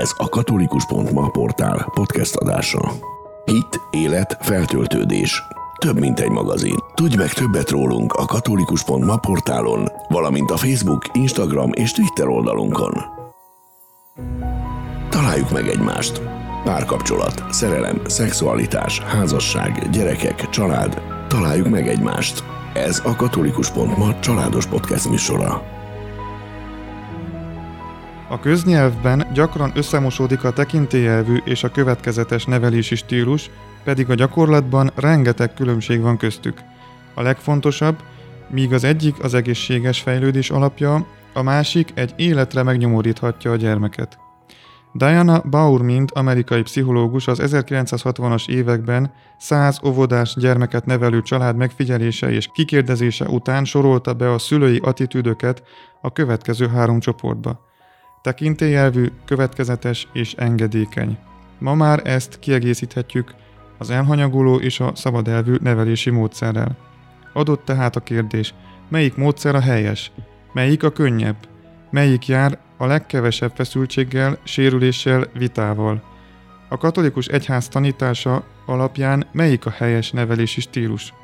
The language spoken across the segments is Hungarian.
Ez a katolikus.ma portál podcast adása. Hit, élet, feltöltődés. Több mint egy magazin. Tudj meg többet rólunk a katolikus.ma portálon, valamint a Facebook, Instagram és Twitter oldalunkon. Találjuk meg egymást. Párkapcsolat, szerelem, szexualitás, házasság, gyerekek, család. Találjuk meg egymást. Ez a katolikus.ma családos podcast műsora. A köznyelvben gyakran összemosódik a tekintélyelvű és a következetes nevelési stílus, pedig a gyakorlatban rengeteg különbség van köztük. A legfontosabb, míg az egyik az egészséges fejlődés alapja, a másik egy életre megnyomoríthatja a gyermeket. Diana Baurmint, amerikai pszichológus az 1960-as években 100 óvodás gyermeket nevelő család megfigyelése és kikérdezése után sorolta be a szülői attitűdöket a következő három csoportba. Tekintélyelvű, következetes és engedékeny. Ma már ezt kiegészíthetjük az elhanyagoló és a szabadelvű nevelési módszerrel. Adott tehát a kérdés, melyik módszer a helyes, melyik a könnyebb, melyik jár a legkevesebb feszültséggel, sérüléssel, vitával. A katolikus egyház tanítása alapján melyik a helyes nevelési stílus?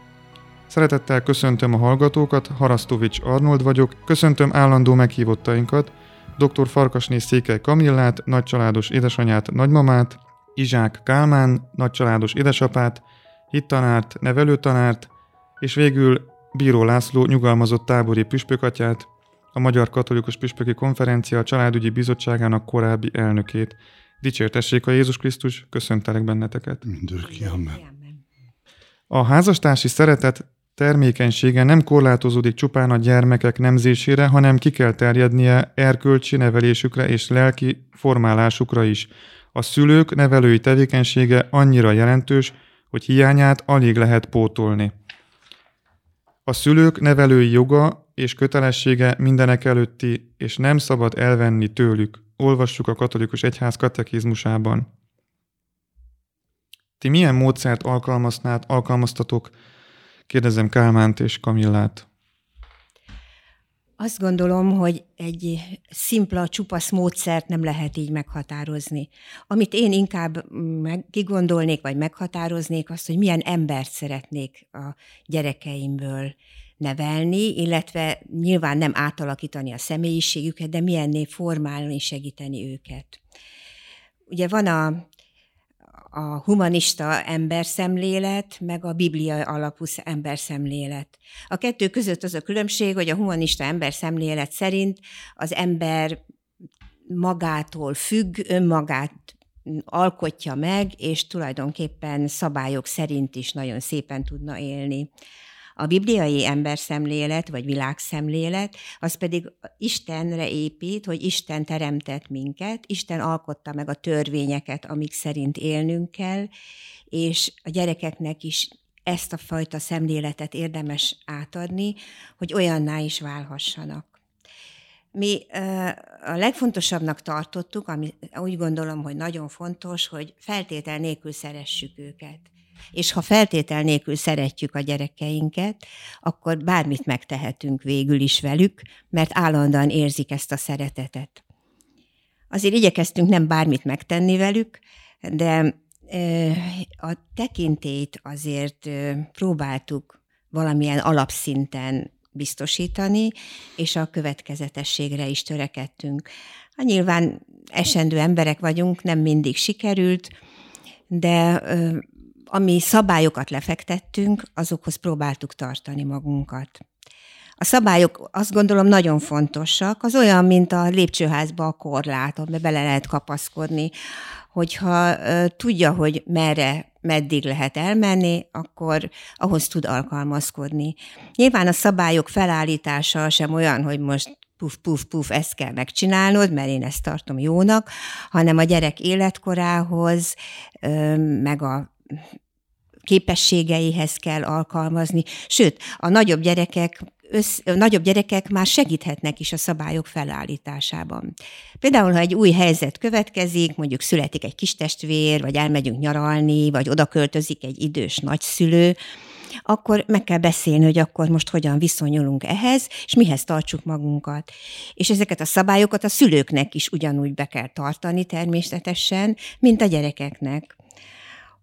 Szeretettel köszöntöm a hallgatókat, Harasztovics Arnold vagyok, köszöntöm állandó meghívottainkat, dr. Farkasné Székely Kamillát, nagycsaládos édesanyát, nagymamát, Izsák Kálmán, nagycsaládos édesapát, hittanárt, nevelőtanárt, és végül Bíró László nyugalmazott tábori püspökatyát, a Magyar Katolikus Püspöki Konferencia a Családügyi Bizottságának korábbi elnökét. Dicsértessék a Jézus Krisztus, köszöntelek benneteket. Mindörki, amen. A házastársi szeretet termékenysége nem korlátozódik csupán a gyermekek nemzésére, hanem ki kell terjednie erkölcsi nevelésükre és lelki formálásukra is. A szülők nevelői tevékenysége annyira jelentős, hogy hiányát alig lehet pótolni. A szülők nevelői joga és kötelessége mindenek előtti, és nem szabad elvenni tőlük. Olvassuk a katolikus egyház katekizmusában. Ti milyen módszert alkalmaztatok? Kérdezem Kálmánt és Kamillát. Azt gondolom, hogy egy szimpla, csupasz módszert nem lehet így meghatározni. Amit én inkább meg, kigondolnék, vagy meghatároznék, azt, hogy milyen embert szeretnék a gyerekeimből nevelni, illetve nyilván nem átalakítani a személyiségüket, de milyenné formálni, segíteni őket. Ugye van a, a humanista emberszemlélet, meg a biblia alapú emberszemlélet. A kettő között az a különbség, hogy a humanista emberszemlélet szerint az ember magától függ, önmagát alkotja meg, és tulajdonképpen szabályok szerint is nagyon szépen tudna élni. A bibliai emberszemlélet, vagy világszemlélet, az pedig Istenre épít, hogy Isten teremtett minket, Isten alkotta meg a törvényeket, amik szerint élnünk kell, és a gyerekeknek is ezt a fajta szemléletet érdemes átadni, hogy olyanná is válhassanak. Mi a legfontosabbnak tartottuk, ami úgy gondolom, hogy nagyon fontos, hogy feltétel nélkül szeressük őket és ha feltétel nélkül szeretjük a gyerekeinket, akkor bármit megtehetünk végül is velük, mert állandóan érzik ezt a szeretetet. Azért igyekeztünk nem bármit megtenni velük, de a tekintélyt azért próbáltuk valamilyen alapszinten biztosítani, és a következetességre is törekedtünk. Ha nyilván esendő emberek vagyunk, nem mindig sikerült, de ami szabályokat lefektettünk, azokhoz próbáltuk tartani magunkat. A szabályok azt gondolom nagyon fontosak, az olyan, mint a lépcsőházba a korlát, amiben bele lehet kapaszkodni, hogyha tudja, hogy merre, meddig lehet elmenni, akkor ahhoz tud alkalmazkodni. Nyilván a szabályok felállítása sem olyan, hogy most puf, puf, puf, ezt kell megcsinálnod, mert én ezt tartom jónak, hanem a gyerek életkorához, meg a képességeihez kell alkalmazni. Sőt, a nagyobb gyerekek össz, nagyobb gyerekek már segíthetnek is a szabályok felállításában. Például, ha egy új helyzet következik, mondjuk születik egy kis testvér, vagy elmegyünk nyaralni, vagy oda költözik egy idős nagyszülő, akkor meg kell beszélni, hogy akkor most hogyan viszonyulunk ehhez, és mihez tartsuk magunkat. És ezeket a szabályokat a szülőknek is ugyanúgy be kell tartani természetesen, mint a gyerekeknek.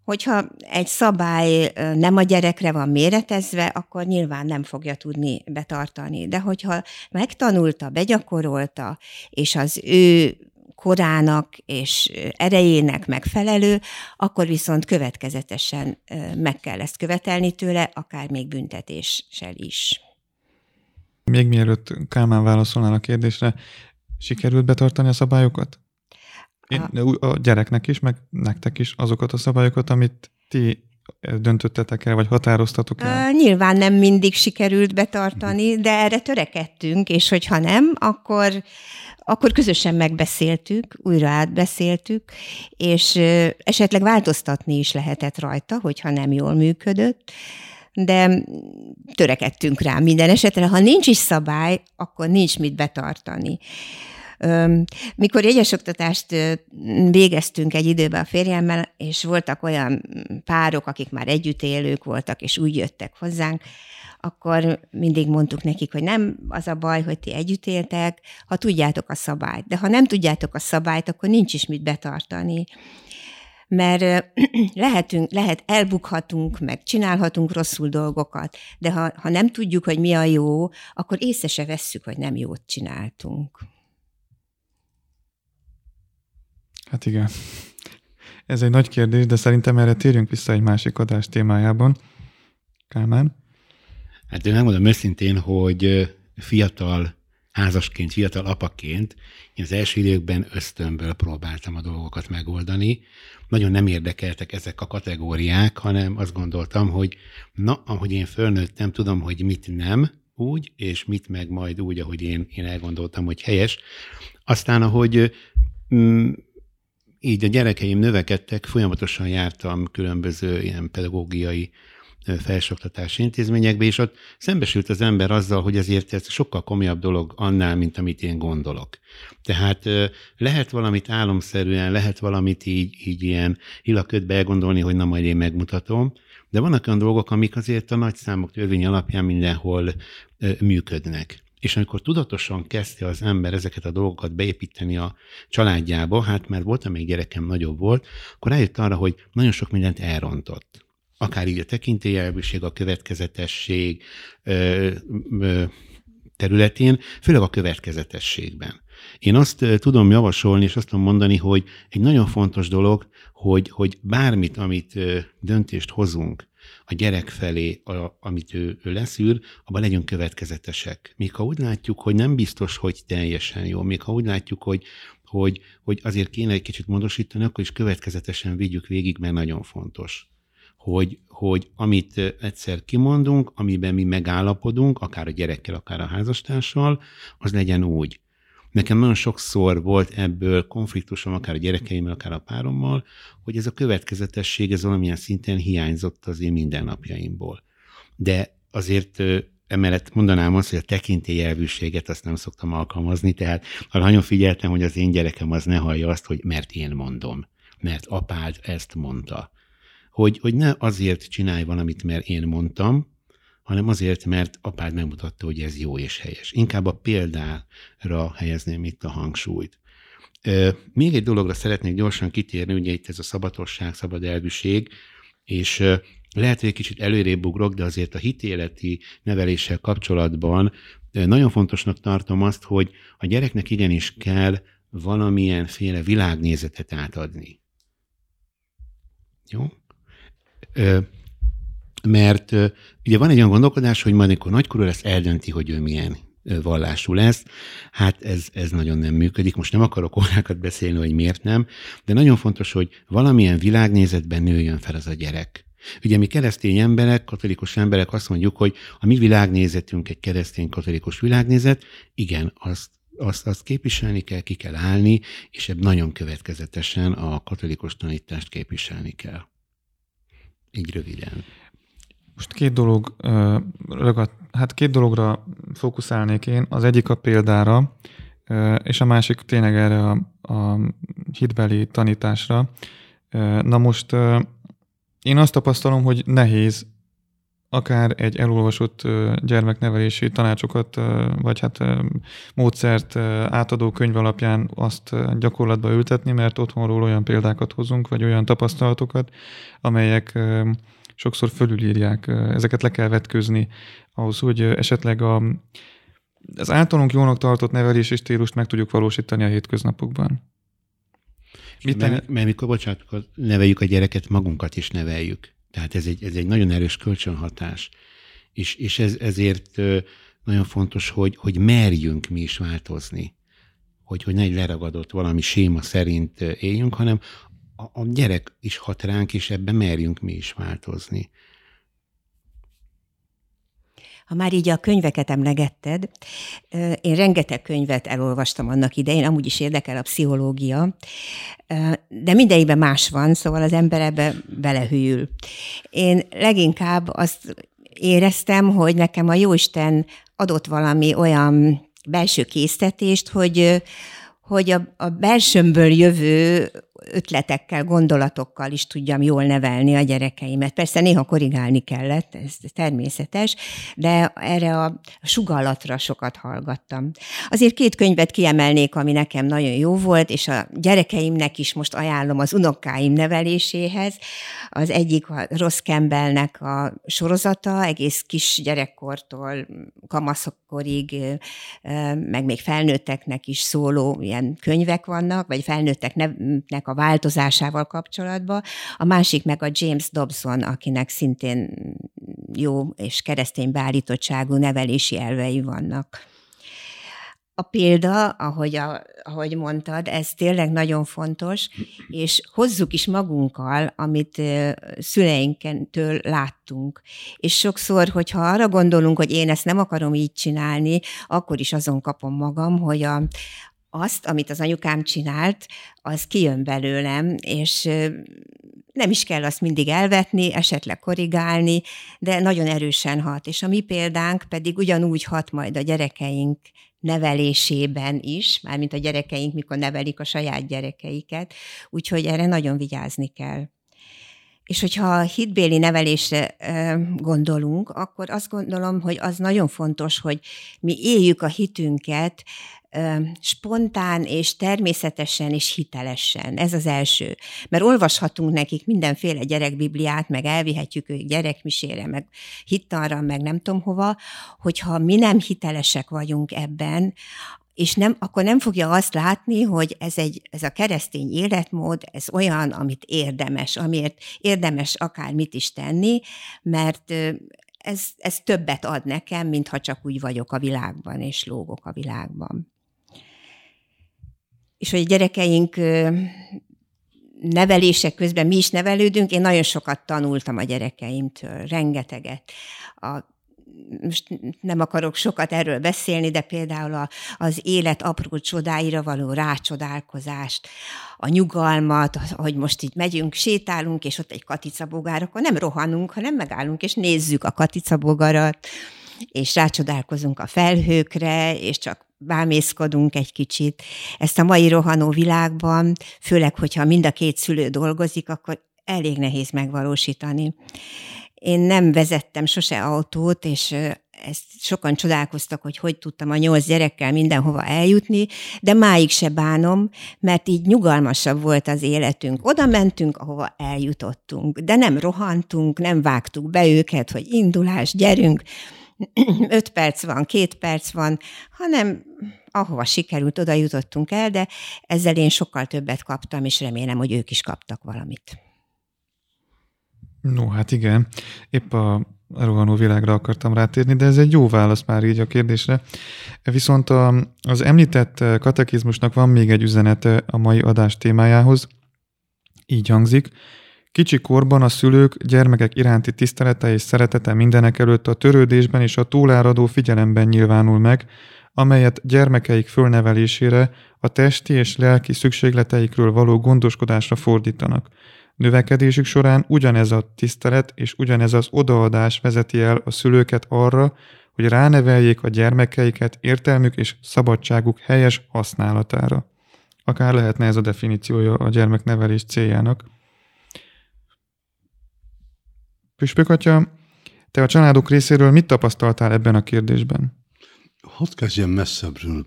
Hogyha egy szabály nem a gyerekre van méretezve, akkor nyilván nem fogja tudni betartani. De hogyha megtanulta, begyakorolta, és az ő korának és erejének megfelelő, akkor viszont következetesen meg kell ezt követelni tőle, akár még büntetéssel is. Még mielőtt Kálmán válaszolnál a kérdésre, sikerült betartani a szabályokat? Én, a... a gyereknek is, meg nektek is azokat a szabályokat, amit ti döntöttetek el, vagy határoztatok el? Nyilván nem mindig sikerült betartani, de erre törekedtünk, és hogyha nem, akkor, akkor közösen megbeszéltük, újra átbeszéltük, és esetleg változtatni is lehetett rajta, hogyha nem jól működött de törekedtünk rá minden esetre. Ha nincs is szabály, akkor nincs mit betartani. Mikor jegyes oktatást végeztünk egy időben a férjemmel, és voltak olyan párok, akik már együtt élők voltak, és úgy jöttek hozzánk, akkor mindig mondtuk nekik, hogy nem az a baj, hogy ti együtt éltek, ha tudjátok a szabályt. De ha nem tudjátok a szabályt, akkor nincs is mit betartani mert lehetünk, lehet, elbukhatunk, meg csinálhatunk rosszul dolgokat, de ha, ha nem tudjuk, hogy mi a jó, akkor észre se vesszük, hogy nem jót csináltunk. Hát igen. Ez egy nagy kérdés, de szerintem erre térjünk vissza egy másik adás témájában. Kálmán? Hát én megmondom őszintén, hogy fiatal házasként, fiatal apaként én az első időkben ösztönből próbáltam a dolgokat megoldani. Nagyon nem érdekeltek ezek a kategóriák, hanem azt gondoltam, hogy na, ahogy én fölnőttem, tudom, hogy mit nem úgy, és mit meg majd úgy, ahogy én, én elgondoltam, hogy helyes. Aztán, ahogy mm, így a gyerekeim növekedtek, folyamatosan jártam különböző ilyen pedagógiai felsőoktatási intézményekbe, és ott szembesült az ember azzal, hogy azért ez sokkal komolyabb dolog annál, mint amit én gondolok. Tehát lehet valamit álomszerűen, lehet valamit így, így ilyen hilaködbe elgondolni, hogy na majd én megmutatom, de vannak olyan dolgok, amik azért a nagy számok törvény alapján mindenhol működnek. És amikor tudatosan kezdte az ember ezeket a dolgokat beépíteni a családjába, hát mert volt, még gyerekem nagyobb volt, akkor rájött arra, hogy nagyon sok mindent elrontott. Akár így a tekintélyelvűség, a következetesség ö, ö, területén, főleg a következetességben. Én azt tudom javasolni, és azt tudom mondani, hogy egy nagyon fontos dolog, hogy, hogy bármit, amit döntést hozunk, a gyerek felé, a, amit ő, ő leszűr, abban legyünk következetesek. Még ha úgy látjuk, hogy nem biztos, hogy teljesen jó, még ha úgy látjuk, hogy, hogy, hogy azért kéne egy kicsit módosítani, akkor is következetesen vigyük végig, mert nagyon fontos. Hogy, hogy amit egyszer kimondunk, amiben mi megállapodunk, akár a gyerekkel, akár a házastársal, az legyen úgy. Nekem nagyon sokszor volt ebből konfliktusom, akár a gyerekeimmel, akár a párommal, hogy ez a következetesség, ez valamilyen szinten hiányzott az én mindennapjaimból. De azért emellett mondanám azt, hogy a tekintélyelvűséget azt nem szoktam alkalmazni, tehát arra nagyon figyeltem, hogy az én gyerekem az ne hallja azt, hogy mert én mondom, mert apád ezt mondta. Hogy, hogy ne azért csinálj valamit, mert én mondtam, hanem azért, mert apád megmutatta, hogy ez jó és helyes. Inkább a példára helyezném itt a hangsúlyt. Még egy dologra szeretnék gyorsan kitérni, ugye itt ez a szabadosság, szabad elvűség, és lehet, hogy egy kicsit előrébb ugrok, de azért a hitéleti neveléssel kapcsolatban nagyon fontosnak tartom azt, hogy a gyereknek igenis kell valamilyen féle világnézetet átadni. Jó? Mert ugye van egy olyan gondolkodás, hogy majd amikor nagykorú lesz, eldönti, hogy ő milyen vallású lesz. Hát ez, ez nagyon nem működik. Most nem akarok órákat beszélni, hogy miért nem, de nagyon fontos, hogy valamilyen világnézetben nőjön fel az a gyerek. Ugye mi keresztény emberek, katolikus emberek azt mondjuk, hogy a mi világnézetünk egy keresztény katolikus világnézet, igen, azt azt, azt képviselni kell, ki kell állni, és ebben nagyon következetesen a katolikus tanítást képviselni kell. Így röviden. Most két dolog hát két dologra fókuszálnék én. Az egyik a példára, és a másik tényleg erre a, a hitbeli tanításra. Na most én azt tapasztalom, hogy nehéz akár egy elolvasott gyermeknevelési tanácsokat, vagy hát módszert átadó könyv alapján azt gyakorlatba ültetni, mert otthonról olyan példákat hozunk, vagy olyan tapasztalatokat, amelyek sokszor fölülírják. Ezeket le kell vetközni ahhoz, hogy esetleg a, az általunk jónak tartott nevelési stílust meg tudjuk valósítani a hétköznapokban. Mit mert, mert mikor, bocsánat, neveljük a gyereket, magunkat is neveljük. Tehát ez egy, ez egy nagyon erős kölcsönhatás. És, és ez, ezért nagyon fontos, hogy, hogy merjünk mi is változni. Hogy, hogy ne egy leragadott valami séma szerint éljünk, hanem a, a gyerek is hat ránk, és ebben merjünk mi is változni. Ha már így a könyveket emlegetted, én rengeteg könyvet elolvastam annak idején, amúgy is érdekel a pszichológia, de mindegyikben más van, szóval az ember ebbe belehűl. Én leginkább azt éreztem, hogy nekem a Jóisten adott valami olyan belső késztetést, hogy, hogy a, a belsőmből jövő ötletekkel, gondolatokkal is tudjam jól nevelni a gyerekeimet. Persze néha korrigálni kellett, ez természetes, de erre a sugallatra sokat hallgattam. Azért két könyvet kiemelnék, ami nekem nagyon jó volt, és a gyerekeimnek is most ajánlom az unokáim neveléséhez. Az egyik a Ross Campbellnek a sorozata, egész kis gyerekkortól kamaszokkorig, meg még felnőtteknek is szóló ilyen könyvek vannak, vagy felnőtteknek a változásával kapcsolatban. A másik meg a James Dobson, akinek szintén jó és keresztény beállítottságú nevelési elvei vannak. A példa, ahogy, a, ahogy mondtad, ez tényleg nagyon fontos, és hozzuk is magunkkal, amit szüleinkentől láttunk. És sokszor, hogyha arra gondolunk, hogy én ezt nem akarom így csinálni, akkor is azon kapom magam, hogy a, azt, amit az anyukám csinált, az kijön belőlem, és nem is kell azt mindig elvetni, esetleg korrigálni, de nagyon erősen hat. És a mi példánk pedig ugyanúgy hat majd a gyerekeink nevelésében is, mármint a gyerekeink, mikor nevelik a saját gyerekeiket, úgyhogy erre nagyon vigyázni kell. És hogyha a hitbéli nevelésre gondolunk, akkor azt gondolom, hogy az nagyon fontos, hogy mi éljük a hitünket spontán és természetesen és hitelesen. Ez az első. Mert olvashatunk nekik mindenféle gyerekbibliát, meg elvihetjük ők gyerekmisére, meg hittanra, meg nem tudom hova, hogyha mi nem hitelesek vagyunk ebben, és nem, akkor nem fogja azt látni, hogy ez, egy, ez a keresztény életmód, ez olyan, amit érdemes, amiért érdemes akár mit is tenni, mert ez, ez többet ad nekem, mintha csak úgy vagyok a világban, és lógok a világban és hogy a gyerekeink nevelése közben mi is nevelődünk, én nagyon sokat tanultam a gyerekeimtől, rengeteget. A most nem akarok sokat erről beszélni, de például a, az élet apró csodáira való rácsodálkozást, a nyugalmat, hogy most így megyünk, sétálunk, és ott egy katicabogár, akkor nem rohanunk, hanem megállunk, és nézzük a katicabogarat, és rácsodálkozunk a felhőkre, és csak bámészkodunk egy kicsit. Ezt a mai rohanó világban, főleg, hogyha mind a két szülő dolgozik, akkor elég nehéz megvalósítani. Én nem vezettem sose autót, és ezt sokan csodálkoztak, hogy hogy tudtam a nyolc gyerekkel mindenhova eljutni, de máig se bánom, mert így nyugalmasabb volt az életünk. Oda mentünk, ahova eljutottunk, de nem rohantunk, nem vágtuk be őket, hogy indulás, gyerünk, öt perc van, két perc van, hanem ahova sikerült, oda jutottunk el, de ezzel én sokkal többet kaptam, és remélem, hogy ők is kaptak valamit. No, hát igen. Épp a rohanó világra akartam rátérni, de ez egy jó válasz már így a kérdésre. Viszont a, az említett katekizmusnak van még egy üzenete a mai adás témájához. Így hangzik, Kicsi korban a szülők gyermekek iránti tisztelete és szeretete mindenek előtt a törődésben és a túláradó figyelemben nyilvánul meg, amelyet gyermekeik fölnevelésére, a testi és lelki szükségleteikről való gondoskodásra fordítanak. Növekedésük során ugyanez a tisztelet és ugyanez az odaadás vezeti el a szülőket arra, hogy ráneveljék a gyermekeiket értelmük és szabadságuk helyes használatára. Akár lehetne ez a definíciója a gyermeknevelés céljának. Püspök atya, Te a családok részéről mit tapasztaltál ebben a kérdésben? Hadd kezdjem messzebbről.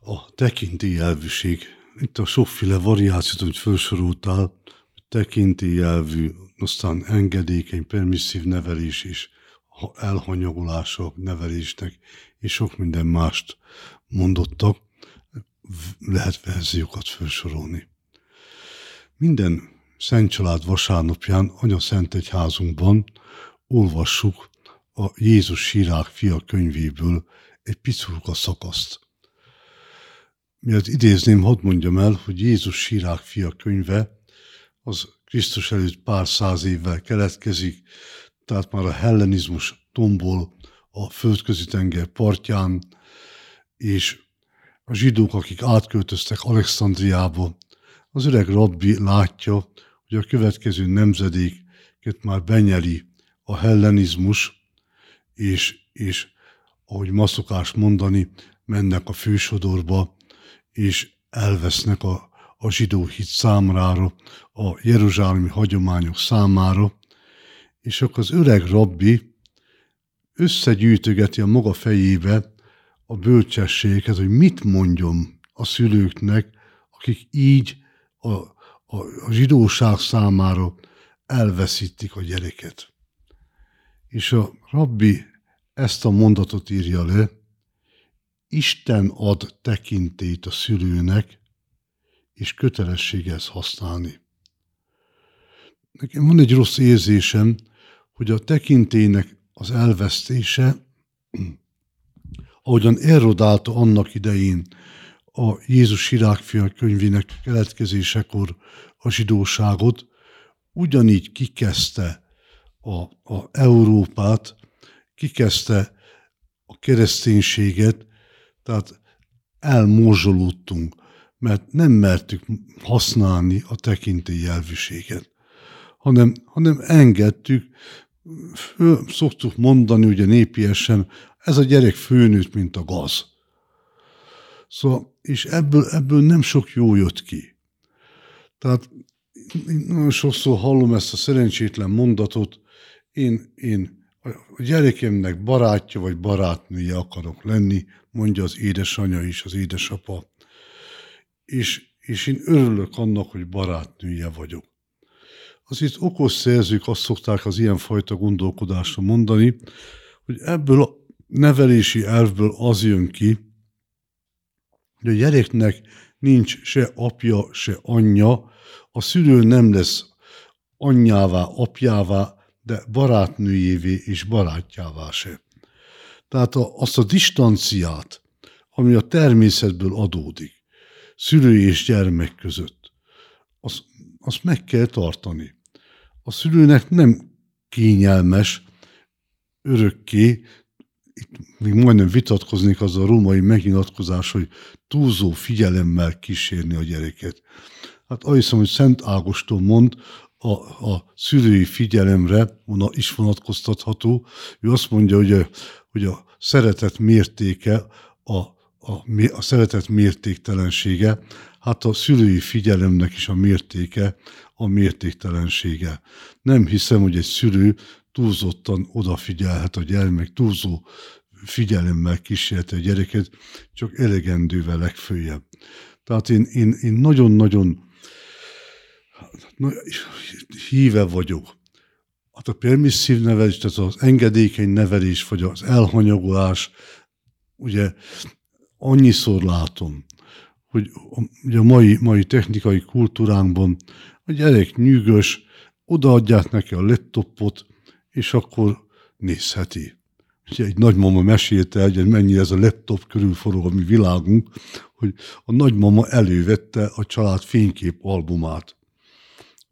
A tekintélyelvűség. Itt a sokféle variációt, amit felsoroltál, tekintélyelvű, aztán engedékeny, permisszív nevelés is, elhanyagolások nevelésnek, és sok minden mást mondottak, lehet verziókat felsorolni. Minden Szent Család vasárnapján Anya Szent Egyházunkban olvassuk a Jézus sírák fia könyvéből egy picurka szakaszt. Miért idézném, hadd mondjam el, hogy Jézus sírák fia könyve az Krisztus előtt pár száz évvel keletkezik, tehát már a hellenizmus tombol a földközi tenger partján, és a zsidók, akik átköltöztek Alexandriába, az öreg rabbi látja, hogy a következő nemzedéket már benyeli a hellenizmus, és, és ahogy ma szokás mondani, mennek a fősodorba, és elvesznek a, a zsidó hit számára, a jeruzsálemi hagyományok számára, és akkor az öreg rabbi összegyűjtögeti a maga fejébe a bölcsességet, hogy mit mondjon a szülőknek, akik így a, a, a zsidóság számára elveszítik a gyereket. És a rabbi ezt a mondatot írja le, Isten ad tekintét a szülőnek, és kötelessége ezt használni. Nekem van egy rossz érzésem, hogy a tekintének az elvesztése, ahogyan erodálta annak idején a Jézus Irákfia könyvének keletkezésekor a zsidóságot, ugyanígy kikezdte a, a Európát, kikezdte a kereszténységet, tehát elmorzsolódtunk, mert nem mertük használni a tekintélyelvűséget, hanem, hanem engedtük, fő, szoktuk mondani ugye népiesen, ez a gyerek főnőtt, mint a gaz. Szóval, és ebből, ebből nem sok jó jött ki. Tehát én nagyon sokszor hallom ezt a szerencsétlen mondatot, én, én a gyerekemnek barátja vagy barátnője akarok lenni, mondja az édesanyja is, az édesapa. És, és én örülök annak, hogy barátnője vagyok. Az itt okos szerzők azt szokták az ilyenfajta gondolkodásra mondani, hogy ebből a nevelési elvből az jön ki, hogy a gyereknek nincs se apja, se anyja, a szülő nem lesz anyjává, apjává, de barátnőjévé és barátjává se. Tehát a, azt a distanciát, ami a természetből adódik, szülő és gyermek között, azt, azt meg kell tartani. A szülőnek nem kényelmes örökké, még majdnem vitatkoznék az a római megnyilatkozás, hogy túlzó figyelemmel kísérni a gyereket. Hát azt hiszem, hogy Szent Ágoston mond, a, a szülői figyelemre is vonatkoztatható. Ő azt mondja, hogy a, hogy a szeretet mértéke, a, a, a szeretet mértéktelensége, hát a szülői figyelemnek is a mértéke a mértéktelensége. Nem hiszem, hogy egy szülő túlzottan odafigyelhet a gyermek, túlzó figyelemmel kísérheti a gyereket, csak elegendővel legfőjebb. Tehát én, én, én nagyon-nagyon na, híve vagyok. Hát a permisszív nevelés, tehát az engedékeny nevelés, vagy az elhanyagolás, ugye annyiszor látom, hogy ugye a mai, mai technikai kultúránkban a gyerek nyűgös, odaadják neki a laptopot, és akkor nézheti. Ugye egy nagymama mesélte, hogy mennyire ez a laptop körül forog a mi világunk, hogy a nagymama elővette a család fénykép albumát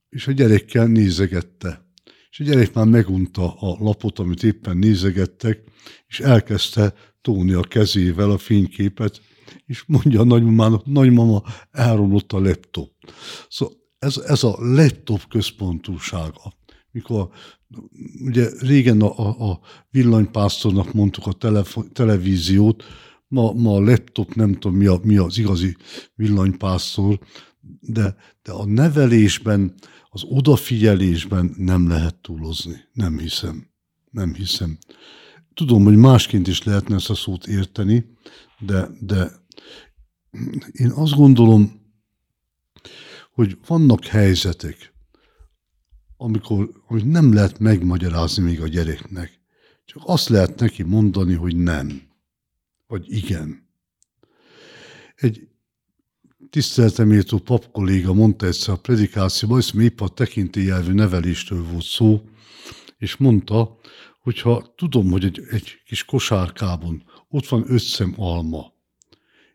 és a gyerekkel nézegette. És a gyerek már megunta a lapot, amit éppen nézegettek, és elkezdte tóni a kezével a fényképet, és mondja a nagymamának, nagymama, elromlott a laptop. Szóval ez, ez a laptop központúsága. Mikor ugye régen a, a, villanypásztornak mondtuk a telefon, televíziót, ma, ma a laptop nem tudom mi, a, mi az igazi villanypásztor, de, de a nevelésben, az odafigyelésben nem lehet túlozni, nem hiszem. nem hiszem. Tudom, hogy másként is lehetne ezt a szót érteni, de, de én azt gondolom, hogy vannak helyzetek, amikor, amit nem lehet megmagyarázni még a gyereknek. Csak azt lehet neki mondani, hogy nem, vagy igen. Egy tiszteleteméltó pap kolléga mondta egyszer a predikációban, hogy épp a tekintélyelvű neveléstől volt szó, és mondta, hogyha tudom, hogy egy, egy kis kosárkában ott van öt szem alma,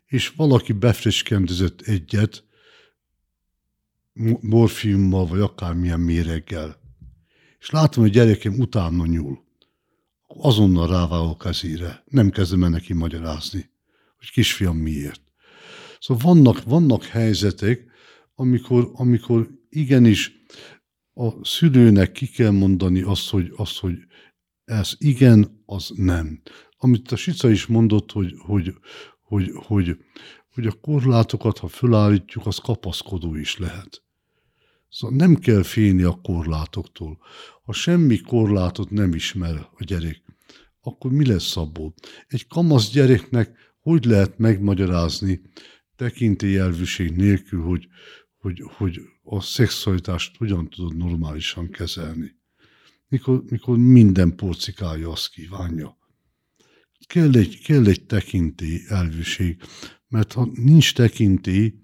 és valaki befreskendezett egyet, morfiummal, vagy akármilyen méreggel, és látom, hogy gyerekem utána nyúl, azonnal rávágok kezére, nem kezdem el neki magyarázni, hogy kisfiam miért. Szóval vannak, vannak helyzetek, amikor, amikor igenis a szülőnek ki kell mondani azt, hogy, azt, hogy ez igen, az nem. Amit a Sica is mondott, hogy, hogy, hogy, hogy, hogy a korlátokat, ha fölállítjuk, az kapaszkodó is lehet. Szóval nem kell félni a korlátoktól. Ha semmi korlátot nem ismer a gyerek, akkor mi lesz abból? Egy kamasz gyereknek hogy lehet megmagyarázni tekintélyelvűség nélkül, hogy, hogy, hogy a szexualitást hogyan tudod normálisan kezelni? Mikor, mikor minden porcikája azt kívánja. Kell egy, kell egy tekintély elvűség, mert ha nincs tekintély,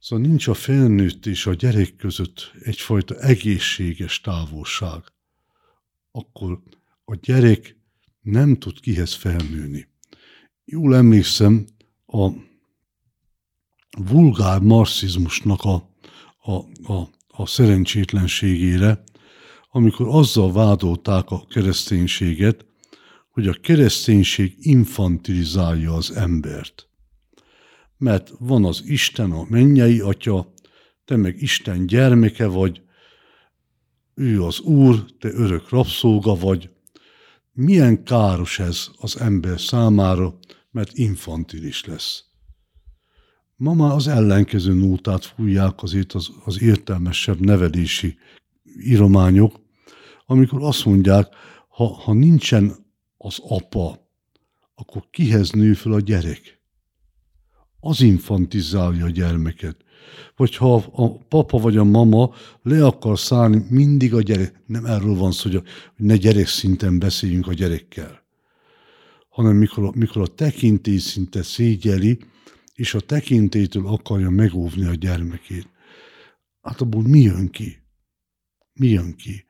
Szóval nincs a felnőtt és a gyerek között egyfajta egészséges távolság. Akkor a gyerek nem tud kihez felnőni. Jól emlékszem a vulgár marxizmusnak a, a, a, a szerencsétlenségére, amikor azzal vádolták a kereszténységet, hogy a kereszténység infantilizálja az embert mert van az Isten, a mennyei atya, te meg Isten gyermeke vagy, ő az Úr, te örök rabszolga vagy. Milyen káros ez az ember számára, mert infantilis lesz. Ma már az ellenkező nótát fújják azért az, az értelmesebb nevelési írományok, amikor azt mondják, ha, ha nincsen az apa, akkor kihez nő fel a gyerek? az infantizálja a gyermeket. Vagy ha a papa vagy a mama le akar szállni mindig a gyerek, nem erről van szó, hogy, ne gyerek szinten beszéljünk a gyerekkel, hanem mikor, mikor a tekintély szinte szégyeli, és a tekintélytől akarja megóvni a gyermekét. Hát abból mi jön ki? Mi jön ki?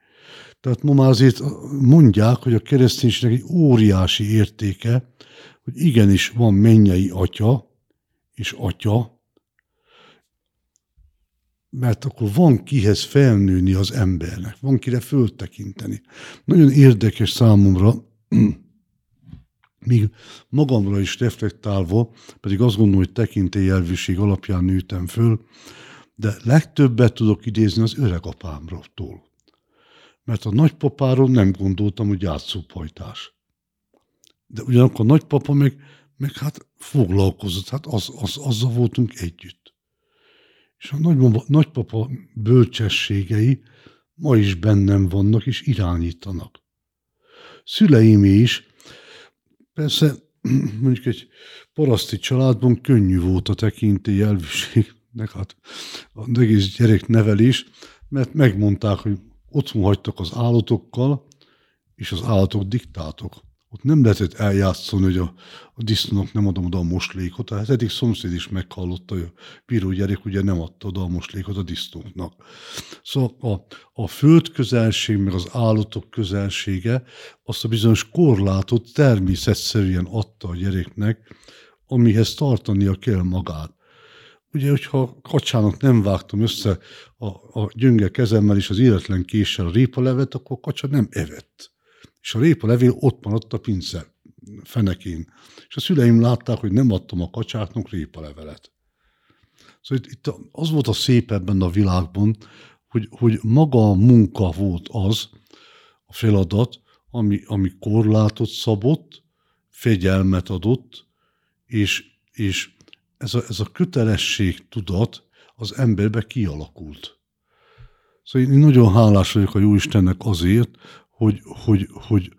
Tehát ma már azért mondják, hogy a kereszténységnek egy óriási értéke, hogy igenis van mennyei atya, és atya, mert akkor van kihez felnőni az embernek, van kire föltekinteni. Nagyon érdekes számomra, míg magamra is reflektálva, pedig azt gondolom, hogy tekintélyelvűség alapján nőttem föl, de legtöbbet tudok idézni az öregapámról. Mert a nagypapáról nem gondoltam, hogy játszópajtás. De ugyanakkor a nagypapa meg meg hát foglalkozott, hát az, az, azzal voltunk együtt. És a nagymama, nagypapa bölcsességei ma is bennem vannak és irányítanak. Szüleim is, persze mondjuk egy paraszti családban könnyű volt a tekintély elviségnek, hát az egész gyereknevelés, mert megmondták, hogy otthon hagytak az állatokkal, és az állatok diktátok ott nem lehetett eljátszani, hogy a, a disznónak nem adom oda a moslékot. Tehát eddig szomszéd is meghallotta, hogy a bíró gyerek ugye nem adta oda a moslékot a disznóknak. Szóval a, a föld közelség, meg az állatok közelsége azt a bizonyos korlátot természetszerűen adta a gyereknek, amihez tartania kell magát. Ugye, hogyha kacsának nem vágtam össze a, a gyönge kezemmel és az életlen késsel a répalevet, akkor a kacsa nem evett és a répa levél ott maradt a pince fenekén. És a szüleim látták, hogy nem adtam a kacsáknak levelet. Szóval itt, itt az volt a szép ebben a világban, hogy, hogy maga a munka volt az, a feladat, ami, ami korlátot szabott, fegyelmet adott, és, és ez, a, ez a kötelesség tudat az emberbe kialakult. Szóval én nagyon hálás vagyok a Jóistennek azért, hogy, hogy, hogy,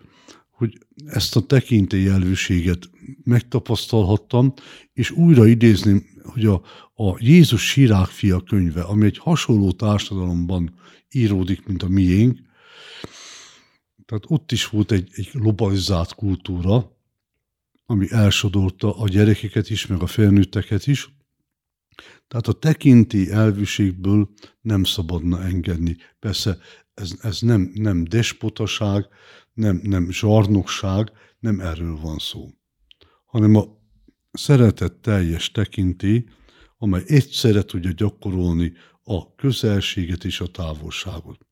hogy ezt a tekintélyelvűséget megtapasztalhattam, és újra idézném, hogy a, a Jézus Sirákfia könyve, ami egy hasonló társadalomban íródik, mint a miénk, tehát ott is volt egy, egy globalizált kultúra, ami elsodorta a gyerekeket is, meg a felnőtteket is. Tehát a tekinti elviségből nem szabadna engedni. Persze ez, ez nem, nem despotaság, nem, nem zsarnokság, nem erről van szó, hanem a szeretet teljes tekinti, amely egyszerre tudja gyakorolni a közelséget és a távolságot.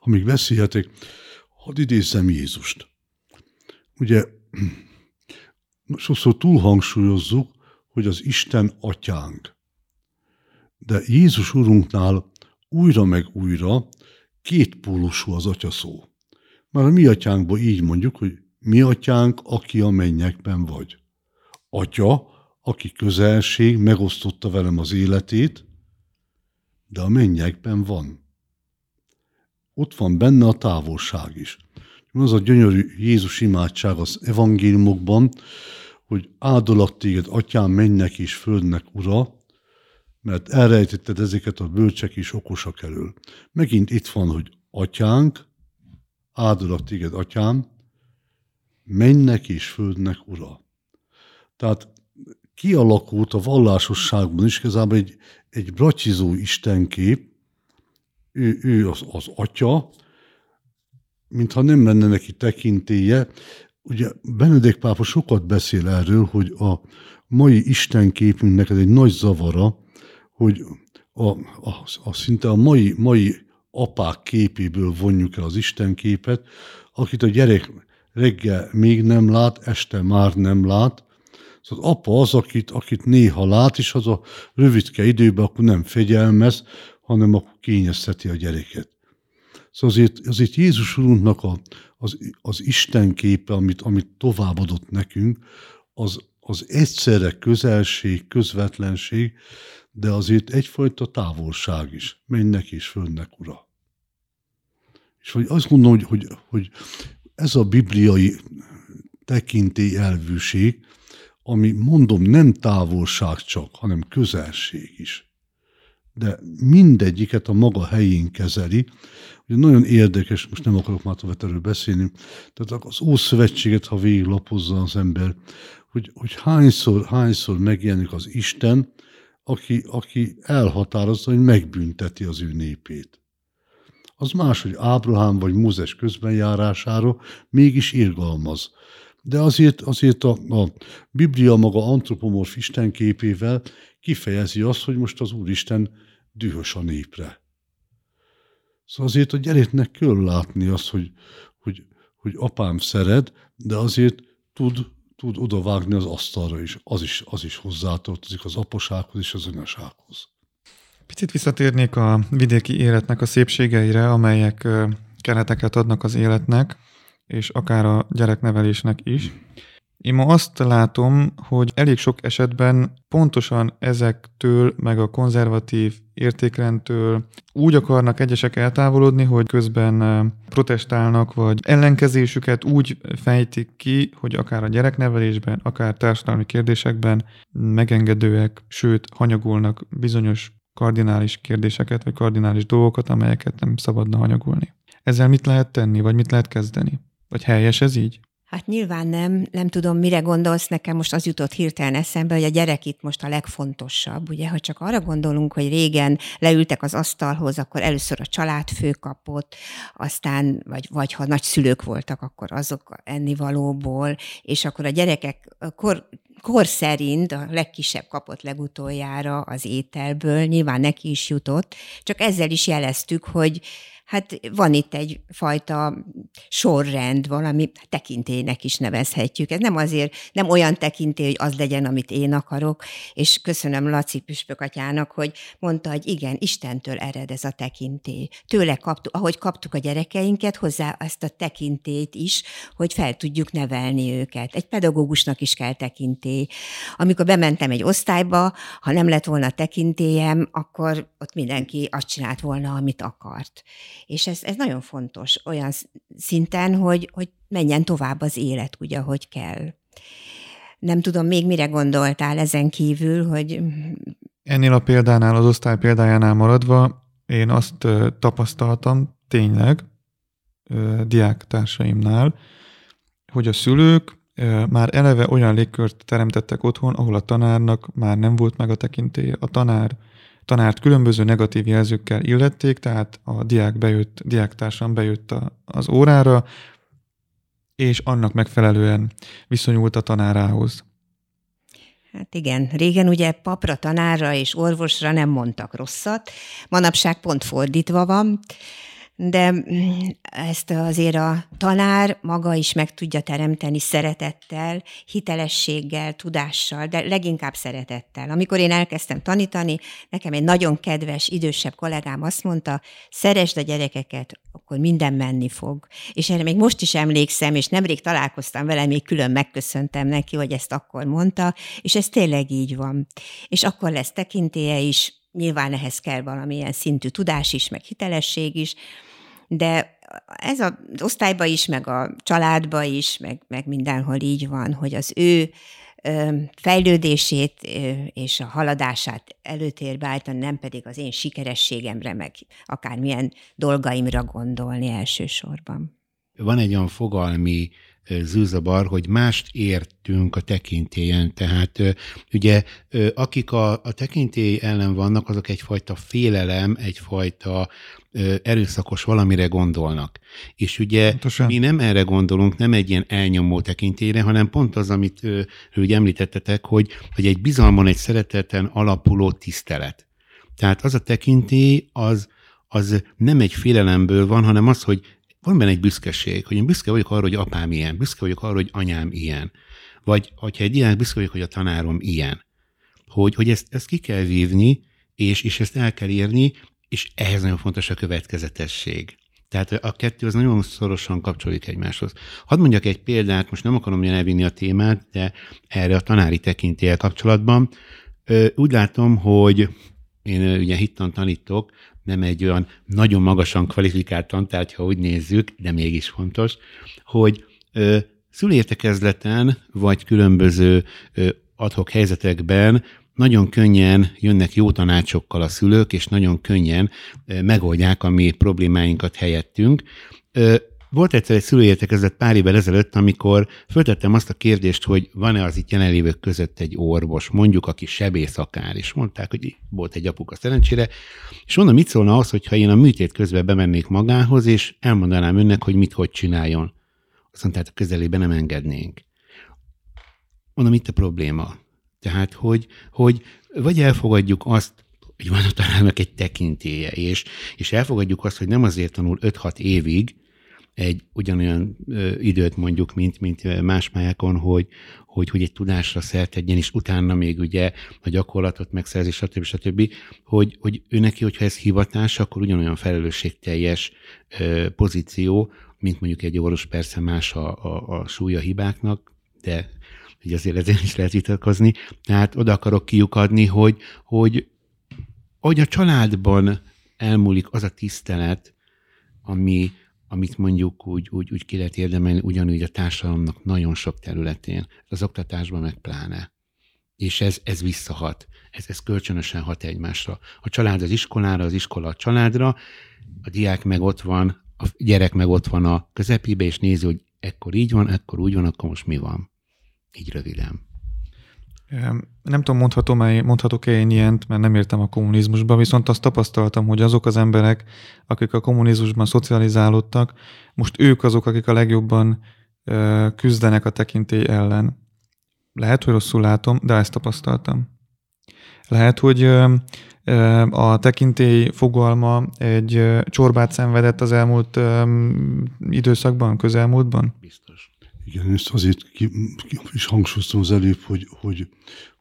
Amíg beszélhetek, hadd idézzem Jézust. Ugye sokszor túlhangsúlyozzuk, hogy az Isten atyánk. De Jézus Urunknál újra meg újra kétpólusú az atya szó. Már a mi atyánkban így mondjuk, hogy mi atyánk, aki a mennyekben vagy. Atya, aki közelség, megosztotta velem az életét, de a mennyekben van. Ott van benne a távolság is. Az a gyönyörű Jézus imádság az evangéliumokban, hogy áldolak téged, atyám, mennek és földnek ura, mert elrejtetted ezeket a bölcsek és okosak elől. Megint itt van, hogy atyánk, áldolak téged, atyám, mennek és földnek ura. Tehát kialakult a vallásosságban is igazából egy, egy bratyizó istenkép, ő, ő az, az atya, mintha nem lenne neki tekintéje. Ugye Benedek pápa sokat beszél erről, hogy a mai istenképünknek ez egy nagy zavara, hogy a, a, a szinte a mai, mai apák képéből vonjuk el az istenképet, akit a gyerek reggel még nem lát, este már nem lát, Szóval az apa az, akit, akit néha lát, és az a rövidke időben akkor nem fegyelmez, hanem akkor kényezteti a gyereket. Szóval azért, azért Jézus Úrunknak a, az, az Isten képe, amit, amit továbbadott nekünk, az, az egyszerre közelség, közvetlenség, de azért egyfajta távolság is. Mennek és földnek, ura. És hogy azt gondolom, hogy, hogy, hogy ez a bibliai tekintély elvűség, ami mondom nem távolság csak, hanem közelség is. De mindegyiket a maga helyén kezeli. Ugye nagyon érdekes, most nem akarok már tovább erről beszélni, tehát az Ószövetséget, ha végiglapozza az ember, hogy, hogy hányszor, hányszor megjelenik az Isten, aki, aki elhatározza, hogy megbünteti az ő népét. Az más, hogy Ábrahám vagy Mózes közbenjárására mégis irgalmaz. De azért, azért a, a Biblia maga antropomorf istenképével kifejezi azt, hogy most az Úristen dühös a népre. Szóval azért a gyereknek kell látni azt, hogy, hogy, hogy apám szeret, de azért tud, tud odavágni az asztalra is. Az is, az is hozzátartozik az apasághoz és az anyasághoz. Picit visszatérnék a vidéki életnek a szépségeire, amelyek kereteket adnak az életnek és akár a gyereknevelésnek is. Én ma azt látom, hogy elég sok esetben pontosan ezektől, meg a konzervatív értékrendtől úgy akarnak egyesek eltávolodni, hogy közben protestálnak, vagy ellenkezésüket úgy fejtik ki, hogy akár a gyereknevelésben, akár társadalmi kérdésekben megengedőek, sőt, hanyagolnak bizonyos kardinális kérdéseket, vagy kardinális dolgokat, amelyeket nem szabadna hanyagolni. Ezzel mit lehet tenni, vagy mit lehet kezdeni? Vagy helyes ez így? Hát nyilván nem, nem tudom, mire gondolsz, nekem most az jutott hirtelen eszembe, hogy a gyerek itt most a legfontosabb. Ugye, ha csak arra gondolunk, hogy régen leültek az asztalhoz, akkor először a családfő kapott, aztán, vagy, vagy ha nagyszülők voltak, akkor azok ennivalóból, és akkor a gyerekek kor, kor szerint a legkisebb kapott legutoljára az ételből, nyilván neki is jutott, csak ezzel is jeleztük, hogy hát van itt egyfajta sorrend, valami tekintélynek is nevezhetjük. Ez nem azért, nem olyan tekintély, hogy az legyen, amit én akarok, és köszönöm Laci Püspök atyának, hogy mondta, hogy igen, Istentől ered ez a tekintély. Tőle kaptuk, ahogy kaptuk a gyerekeinket, hozzá ezt a tekintélyt is, hogy fel tudjuk nevelni őket. Egy pedagógusnak is kell tekintély. Amikor bementem egy osztályba, ha nem lett volna tekintélyem, akkor ott mindenki azt csinált volna, amit akart. És ez, ez nagyon fontos olyan szinten, hogy, hogy menjen tovább az élet úgy, ahogy kell. Nem tudom, még mire gondoltál ezen kívül, hogy... Ennél a példánál, az osztály példájánál maradva, én azt tapasztaltam tényleg diáktársaimnál, hogy a szülők már eleve olyan légkört teremtettek otthon, ahol a tanárnak már nem volt meg a tekintélye. A tanár, tanárt különböző negatív jelzőkkel illették, tehát a diák bejött, diáktársam bejött a, az órára, és annak megfelelően viszonyult a tanárához. Hát igen, régen ugye papra, tanára és orvosra nem mondtak rosszat, manapság pont fordítva van de mm, ezt azért a tanár maga is meg tudja teremteni szeretettel, hitelességgel, tudással, de leginkább szeretettel. Amikor én elkezdtem tanítani, nekem egy nagyon kedves, idősebb kollégám azt mondta, szeresd a gyerekeket, akkor minden menni fog. És erre még most is emlékszem, és nemrég találkoztam vele, még külön megköszöntem neki, hogy ezt akkor mondta, és ez tényleg így van. És akkor lesz tekintélye is, nyilván ehhez kell valamilyen szintű tudás is, meg hitelesség is, de ez az osztályba is, meg a családba is, meg, meg mindenhol így van, hogy az ő fejlődését és a haladását előtérbe állítani, nem pedig az én sikerességemre, meg akármilyen dolgaimra gondolni elsősorban. Van egy olyan fogalmi zűzabar, hogy mást értünk a tekintélyen. Tehát ugye akik a, a tekintély ellen vannak, azok egyfajta félelem, egyfajta erőszakos valamire gondolnak. És ugye Pontosan. mi nem erre gondolunk, nem egy ilyen elnyomó tekintélyre, hanem pont az, amit ő említettetek, hogy, hogy egy bizalmon, egy szereteten alapuló tisztelet. Tehát az a tekintély, az, az nem egy félelemből van, hanem az, hogy van benne egy büszkeség, hogy én büszke vagyok arra, hogy apám ilyen, büszke vagyok arra, hogy anyám ilyen. Vagy hogyha egy ilyen, büszke vagyok, hogy a tanárom ilyen. Hogy, hogy ezt, ezt ki kell vívni, és, és ezt el kell érni, és ehhez nagyon fontos a következetesség. Tehát a kettő az nagyon szorosan kapcsolódik egymáshoz. Hadd mondjak egy példát, most nem akarom elvinni a témát, de erre a tanári tekintélyel kapcsolatban. Úgy látom, hogy én ugye hittan tanítok, nem egy olyan nagyon magasan kvalifikált tantárgy, ha úgy nézzük, de mégis fontos, hogy szülértekezleten vagy különböző adhok helyzetekben nagyon könnyen jönnek jó tanácsokkal a szülők, és nagyon könnyen megoldják a mi problémáinkat helyettünk. Volt egyszer egy szülőértekezlet pár évvel ezelőtt, amikor föltettem azt a kérdést, hogy van-e az itt jelenlévők között egy orvos, mondjuk, aki sebész akár, és mondták, hogy volt egy apuka szerencsére, és mondom, mit szólna az, hogyha én a műtét közben bemennék magához, és elmondanám önnek, hogy mit hogy csináljon. Azt mondta, hát a közelében nem engednénk. Mondom, itt a probléma. Tehát, hogy, hogy vagy elfogadjuk azt, hogy van a tanárnak egy tekintélye, és, és elfogadjuk azt, hogy nem azért tanul 5-6 évig, egy ugyanolyan ö, időt mondjuk, mint, mint más pályákon, hogy, hogy, hogy egy tudásra szert tegyen, és utána még ugye a gyakorlatot megszerzi, stb. stb. Hogy, hogy ő neki, hogyha ez hivatás, akkor ugyanolyan felelősségteljes ö, pozíció, mint mondjuk egy orvos, persze más a, a, a súlya hibáknak, de hogy azért ezért is lehet vitatkozni. Tehát oda akarok kiukadni, hogy, hogy, hogy a családban elmúlik az a tisztelet, ami, amit mondjuk úgy, úgy, úgy ki lehet érdemelni, ugyanúgy a társadalomnak nagyon sok területén, az oktatásban meg pláne. És ez, ez visszahat, ez, ez kölcsönösen hat egymásra. A család az iskolára, az iskola a családra, a diák meg ott van, a gyerek meg ott van a közepébe, és nézi, hogy ekkor így van, ekkor úgy van, akkor most mi van. Így röviden. Nem tudom, mondhatom-e, mondhatok-e én ilyent, mert nem értem a kommunizmusba, viszont azt tapasztaltam, hogy azok az emberek, akik a kommunizmusban szocializálódtak, most ők azok, akik a legjobban küzdenek a tekintély ellen. Lehet, hogy rosszul látom, de ezt tapasztaltam. Lehet, hogy a tekintély fogalma egy csorbát szenvedett az elmúlt időszakban, közelmúltban? Biztos. Igen, ezt azért ki, ki, is hangsúlyoztam az előbb, hogy, hogy,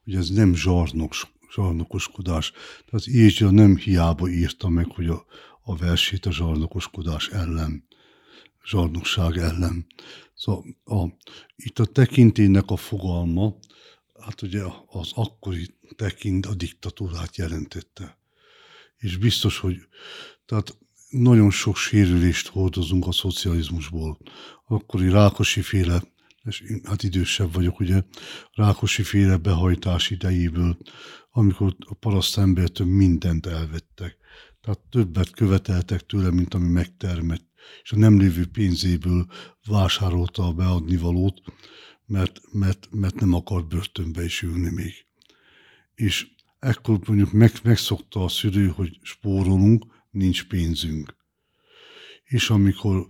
hogy ez nem zsarnok, zsarnokoskodás. Tehát Ézsia nem hiába írta meg, hogy a, a versét a zsarnokoskodás ellen, zsarnokság ellen. Szóval a, itt a tekintélynek a fogalma hát ugye az akkori tekint a diktatúrát jelentette. És biztos, hogy tehát nagyon sok sérülést hordozunk a szocializmusból. Akkori Rákosi féle, és én, hát idősebb vagyok, ugye, Rákosi féle behajtás idejéből, amikor a paraszt embertől mindent elvettek. Tehát többet követeltek tőle, mint ami megtermett, és a nem lévő pénzéből vásárolta a beadni valót, mert, mert, mert nem akart börtönbe is ülni még. És ekkor mondjuk meg, megszokta a szülő, hogy spórolunk, nincs pénzünk. És amikor,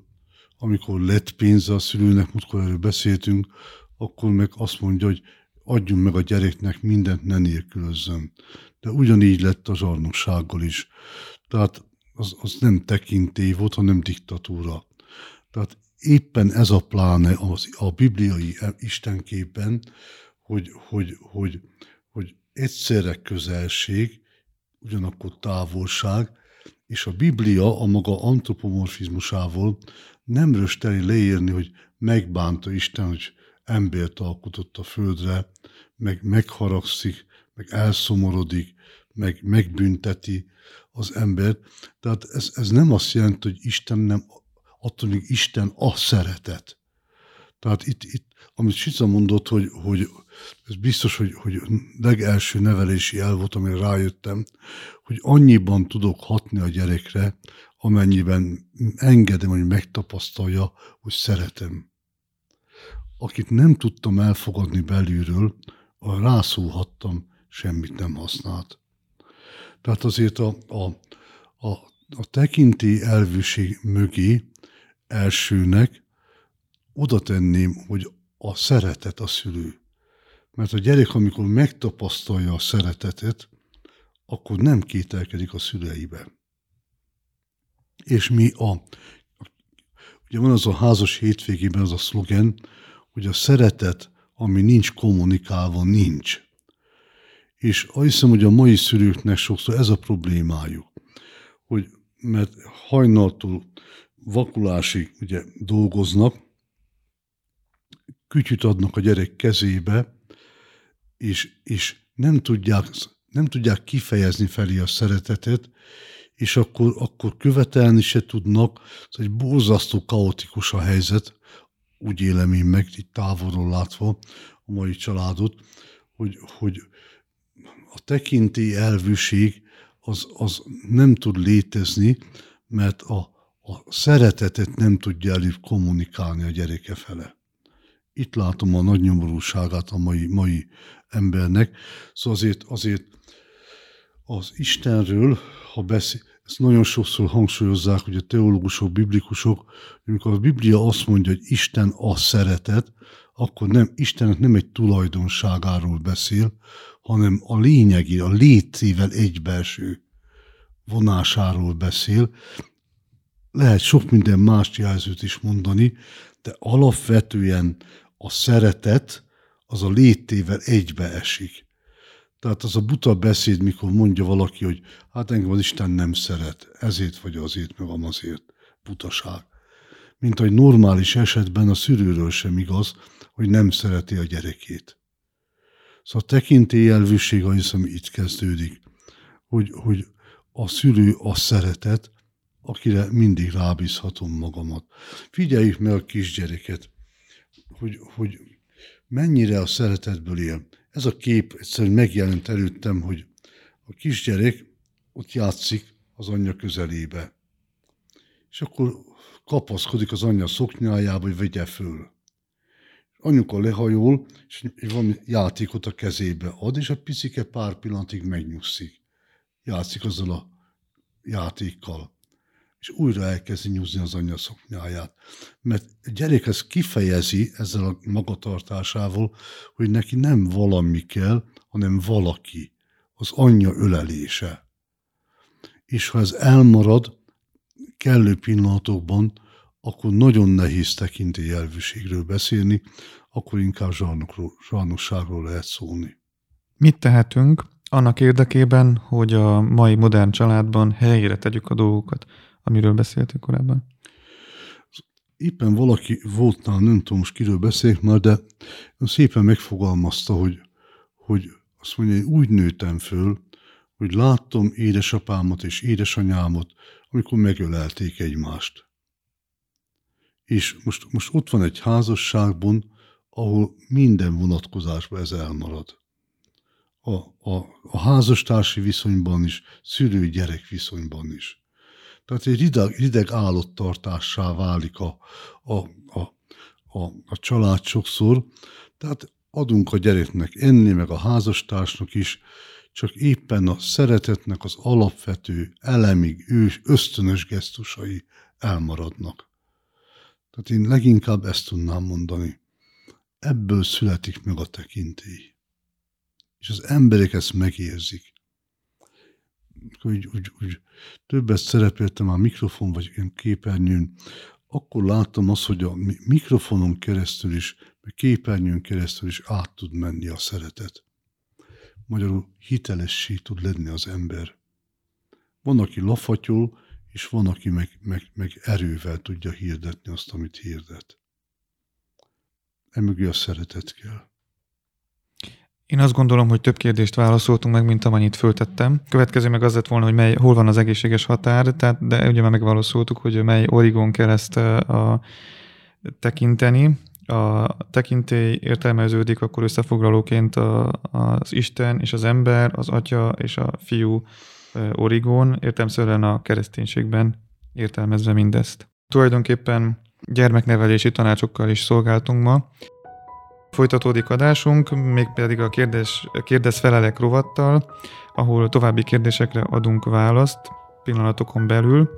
amikor lett pénze a szülőnek, múltkor erről beszéltünk, akkor meg azt mondja, hogy adjunk meg a gyereknek mindent, ne nélkülözzön. De ugyanígy lett a zsarnoksággal is. Tehát az, az nem tekintély volt, hanem diktatúra. Tehát éppen ez a pláne az, a bibliai istenképben, hogy, hogy, hogy, hogy egyszerre közelség, ugyanakkor távolság, és a Biblia a maga antropomorfizmusával nem rösteli leírni, hogy megbánta Isten, hogy embert alkotott a földre, meg megharagszik, meg elszomorodik, meg megbünteti az embert. Tehát ez, ez nem azt jelenti, hogy Isten nem, attól még Isten a szeretet. Tehát itt, itt amit Sica mondott, hogy, hogy ez biztos, hogy, hogy legelső nevelési el volt, amire rájöttem, hogy annyiban tudok hatni a gyerekre, amennyiben engedem, hogy megtapasztalja, hogy szeretem. Akit nem tudtam elfogadni belülről, a rászólhattam, semmit nem használt. Tehát azért a, a, a, a tekinti elvűség mögé elsőnek oda tenném, hogy a szeretet a szülő. Mert a gyerek, amikor megtapasztalja a szeretetet, akkor nem kételkedik a szüleibe. És mi a, ugye van az a házas hétvégében az a szlogen, hogy a szeretet, ami nincs kommunikálva, nincs. És azt hiszem, hogy a mai szülőknek sokszor ez a problémájuk, hogy mert hajnaltól vakulásig ugye dolgoznak, kütyüt adnak a gyerek kezébe, és, és nem, tudják, nem tudják kifejezni felé a szeretetet, és akkor, akkor követelni se tudnak. Ez egy borzasztó kaotikus a helyzet, úgy élem én meg, itt távolról látva a mai családot, hogy, hogy a tekintély elvűség az, az nem tud létezni, mert a, a szeretetet nem tudja előbb kommunikálni a gyereke fele itt látom a nagy nyomorúságát a mai, mai embernek. Szóval azért, azért az Istenről, ha beszél, ezt nagyon sokszor hangsúlyozzák, hogy a teológusok, biblikusok, amikor a Biblia azt mondja, hogy Isten a szeretet, akkor nem, Istennek nem egy tulajdonságáról beszél, hanem a lényegi, a létével egybeeső vonásáról beszél. Lehet sok minden más jelzőt is mondani, de alapvetően a szeretet az a létével egybe esik. Tehát az a buta beszéd, mikor mondja valaki, hogy hát engem az Isten nem szeret, ezért vagy azért, meg amazért. Butaság. Mint hogy normális esetben a szülőről sem igaz, hogy nem szereti a gyerekét. Szóval a tekintélyelvűség, azt hiszem, itt kezdődik, hogy, hogy a szülő a szeretet, akire mindig rábízhatom magamat. Figyeljük meg a kisgyereket hogy, hogy mennyire a szeretetből él. Ez a kép egyszerűen megjelent előttem, hogy a kisgyerek ott játszik az anyja közelébe. És akkor kapaszkodik az anyja szoknyájába, hogy vegye föl. Anyuka lehajol, és van játékot a kezébe ad, és a picike pár pillanatig megnyugszik. Játszik azzal a játékkal és újra elkezdi nyúzni az anyja szoknyáját. Mert a gyerek ezt kifejezi ezzel a magatartásával, hogy neki nem valami kell, hanem valaki, az anyja ölelése. És ha ez elmarad kellő pillanatokban, akkor nagyon nehéz tekintélyelvűségről beszélni, akkor inkább zsarnokságról lehet szólni. Mit tehetünk annak érdekében, hogy a mai modern családban helyére tegyük a dolgokat? Amiről beszéltünk korábban? Éppen valaki volt nálam, nem tudom most kiről beszélt már, de szépen megfogalmazta, hogy, hogy azt mondja, én úgy nőttem föl, hogy láttam édesapámat és édesanyámat, amikor megölelték egymást. És most, most ott van egy házasságban, ahol minden vonatkozásban ez elmarad. A, a, a házastársi viszonyban is, szülő-gyerek viszonyban is. Tehát egy rideg, rideg állattartássá válik a, a, a, a, a család sokszor. Tehát adunk a gyereknek enni, meg a házastársnak is, csak éppen a szeretetnek az alapvető, elemig ős, ösztönös gesztusai elmaradnak. Tehát én leginkább ezt tudnám mondani. Ebből születik meg a tekintély. És az emberek ezt megérzik. Úgy, úgy, úgy többet szerepeltem a mikrofon vagy ilyen képernyőn, akkor láttam azt, hogy a mikrofonon keresztül is, meg képernyőn keresztül is át tud menni a szeretet. Magyarul hitelessé tud lenni az ember. Van, aki lafatyol, és van, aki meg, meg, meg erővel tudja hirdetni azt, amit hirdet. Emögé a szeretet kell. Én azt gondolom, hogy több kérdést válaszoltunk meg, mint amennyit föltettem. Következő meg az lett volna, hogy mely, hol van az egészséges határ, tehát, de ugye már megválaszoltuk, hogy mely Origon kell ezt a, tekinteni. A tekintély értelmeződik akkor összefoglalóként a, az Isten és az ember, az Atya és a Fiú Origon, értelmszerűen a kereszténységben értelmezve mindezt. Tulajdonképpen gyermeknevelési tanácsokkal is szolgáltunk ma. Folytatódik adásunk, mégpedig a kérdés, kérdez felelek rovattal, ahol további kérdésekre adunk választ pillanatokon belül.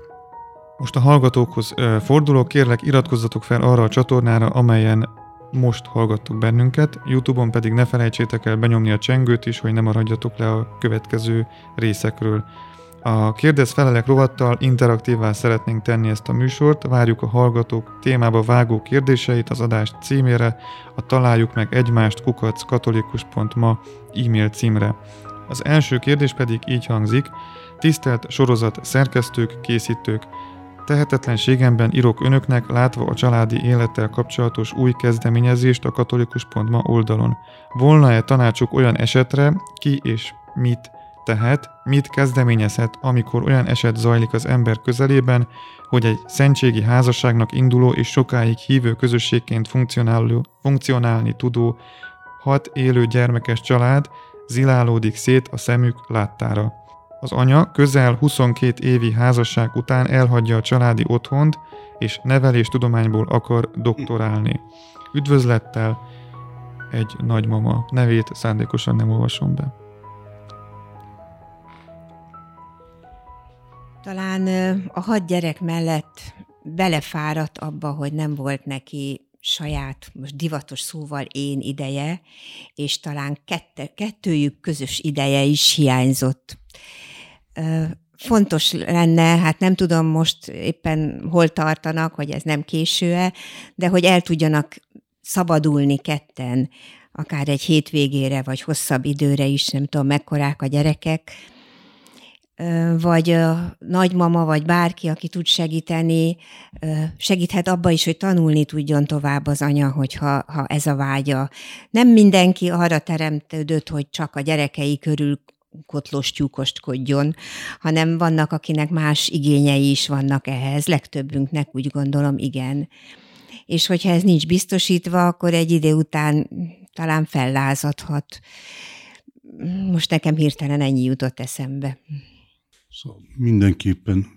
Most a hallgatókhoz fordulok, kérlek iratkozzatok fel arra a csatornára, amelyen most hallgattok bennünket, Youtube-on pedig ne felejtsétek el benyomni a csengőt is, hogy ne maradjatok le a következő részekről. A Kérdez Felelek rovattal interaktívvá szeretnénk tenni ezt a műsort, várjuk a hallgatók témába vágó kérdéseit az adás címére, a találjuk meg egymást kukac katolikus.ma e-mail címre. Az első kérdés pedig így hangzik, tisztelt sorozat szerkesztők, készítők, Tehetetlenségemben írok önöknek, látva a családi élettel kapcsolatos új kezdeményezést a katolikus.ma oldalon. Volna-e tanácsuk olyan esetre, ki és mit tehet, mit kezdeményezhet, amikor olyan eset zajlik az ember közelében, hogy egy szentségi házasságnak induló és sokáig hívő közösségként funkcionáló, funkcionálni tudó, hat élő gyermekes család zilálódik szét a szemük láttára. Az anya közel 22 évi házasság után elhagyja a családi otthont, és neveléstudományból akar doktorálni. Üdvözlettel egy nagymama nevét szándékosan nem olvasom be. Talán a hat gyerek mellett belefáradt abba, hogy nem volt neki saját, most divatos szóval én ideje, és talán kette, kettőjük közös ideje is hiányzott. Fontos lenne, hát nem tudom most éppen hol tartanak, hogy ez nem késő de hogy el tudjanak szabadulni ketten, akár egy hétvégére, vagy hosszabb időre is, nem tudom, mekkorák a gyerekek, vagy a nagymama, vagy bárki, aki tud segíteni, segíthet abba is, hogy tanulni tudjon tovább az anya, hogyha ha ez a vágya. Nem mindenki arra teremtődött, hogy csak a gyerekei körül kotlos tyúkostkodjon, hanem vannak, akinek más igényei is vannak ehhez, legtöbbünknek úgy gondolom, igen. És hogyha ez nincs biztosítva, akkor egy idő után talán fellázadhat. Most nekem hirtelen ennyi jutott eszembe. Szóval mindenképpen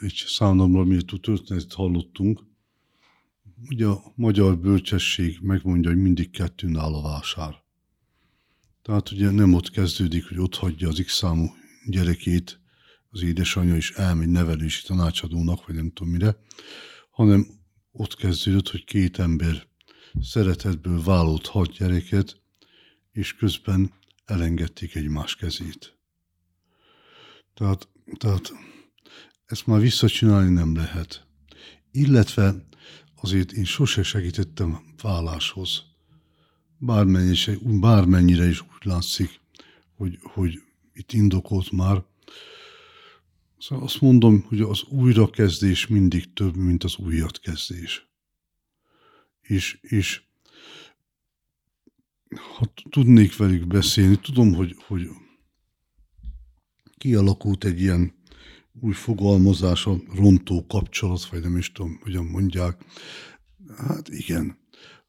egy számomra méltó történetet hallottunk. Ugye a magyar bölcsesség megmondja, hogy mindig kettőn áll a vásár. Tehát ugye nem ott kezdődik, hogy ott hagyja az X számú gyerekét az édesanyja, és elmegy nevelési tanácsadónak, vagy nem tudom mire, hanem ott kezdődött, hogy két ember szeretetből vállott hat gyereket, és közben elengedték egymás kezét. Tehát, tehát ezt már visszacsinálni nem lehet. Illetve azért én sose segítettem válláshoz bármennyire, bármennyire is úgy látszik, hogy, hogy itt indokolt már. Szóval azt mondom, hogy az újrakezdés mindig több, mint az újatkezdés. És, és ha tudnék velük beszélni, tudom, hogy, hogy kialakult egy ilyen új fogalmazás, a rontó kapcsolat, vagy nem is tudom, hogyan mondják. Hát igen,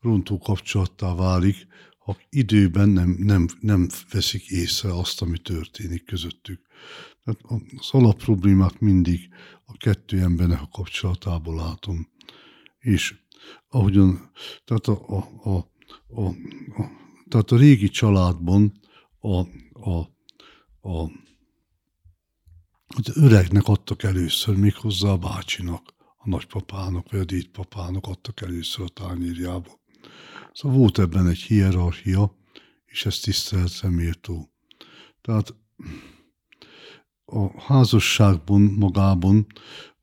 rontó kapcsolattá válik, ha időben nem, nem, nem veszik észre azt, ami történik közöttük. Tehát az alapproblémát mindig a kettő embernek a kapcsolatából látom. És ahogyan, tehát a, a, a, a, a, tehát a régi családban a, a, a, az öregnek adtak először, méghozzá a bácsinak, a nagypapának, vagy a dédpapának adtak először a tányérjába. Szóval volt ebben egy hierarchia, és ez tiszteletre méltó. Tehát a házasságban magában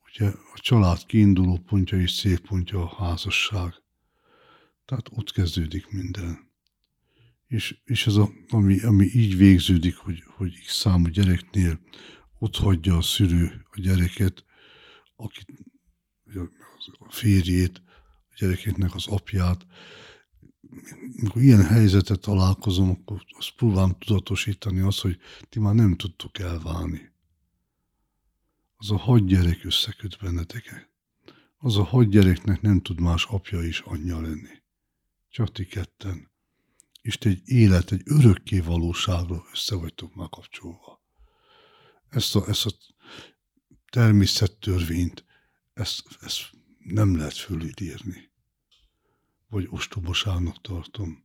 ugye a család kiinduló pontja és célpontja a házasság. Tehát ott kezdődik minden. És, és ez a, ami, ami így végződik, hogy, hogy X számú gyereknél ott hagyja a szülő a gyereket, akit, a férjét, a gyerekeknek az apját, amikor ilyen helyzetet találkozom, akkor azt próbálom tudatosítani azt, hogy ti már nem tudtok elválni. Az a hagy gyerek összeköt benneteket. Az a hagy gyereknek nem tud más apja is anyja lenni. Csak ti ketten. És te egy élet, egy örökké valóságra össze vagytok már kapcsolva. Ezt a, ezt a természettörvényt, ezt, ezt nem lehet fölidírni vagy ostobaságnak tartom.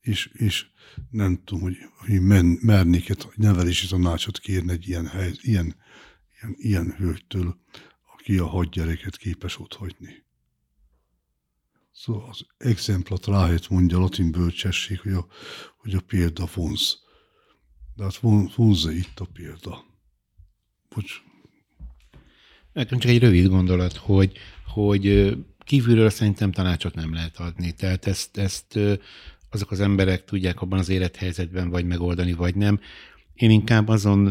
És, és nem tudom, hogy, hogy men, mernék egy nevelési tanácsot kérni egy ilyen, hely, ilyen, ilyen, ilyen hölgytől, aki a hadgyereket képes otthagyni. Szóval az exemplat ráhet mondja a latin bölcsesség, hogy a, hogy a példa vonz. De hát vonzza itt a példa. Bocs. Nekem csak egy rövid gondolat, hogy, hogy kívülről szerintem tanácsot nem lehet adni. Tehát ezt, ezt azok az emberek tudják abban az élethelyzetben vagy megoldani, vagy nem. Én inkább azon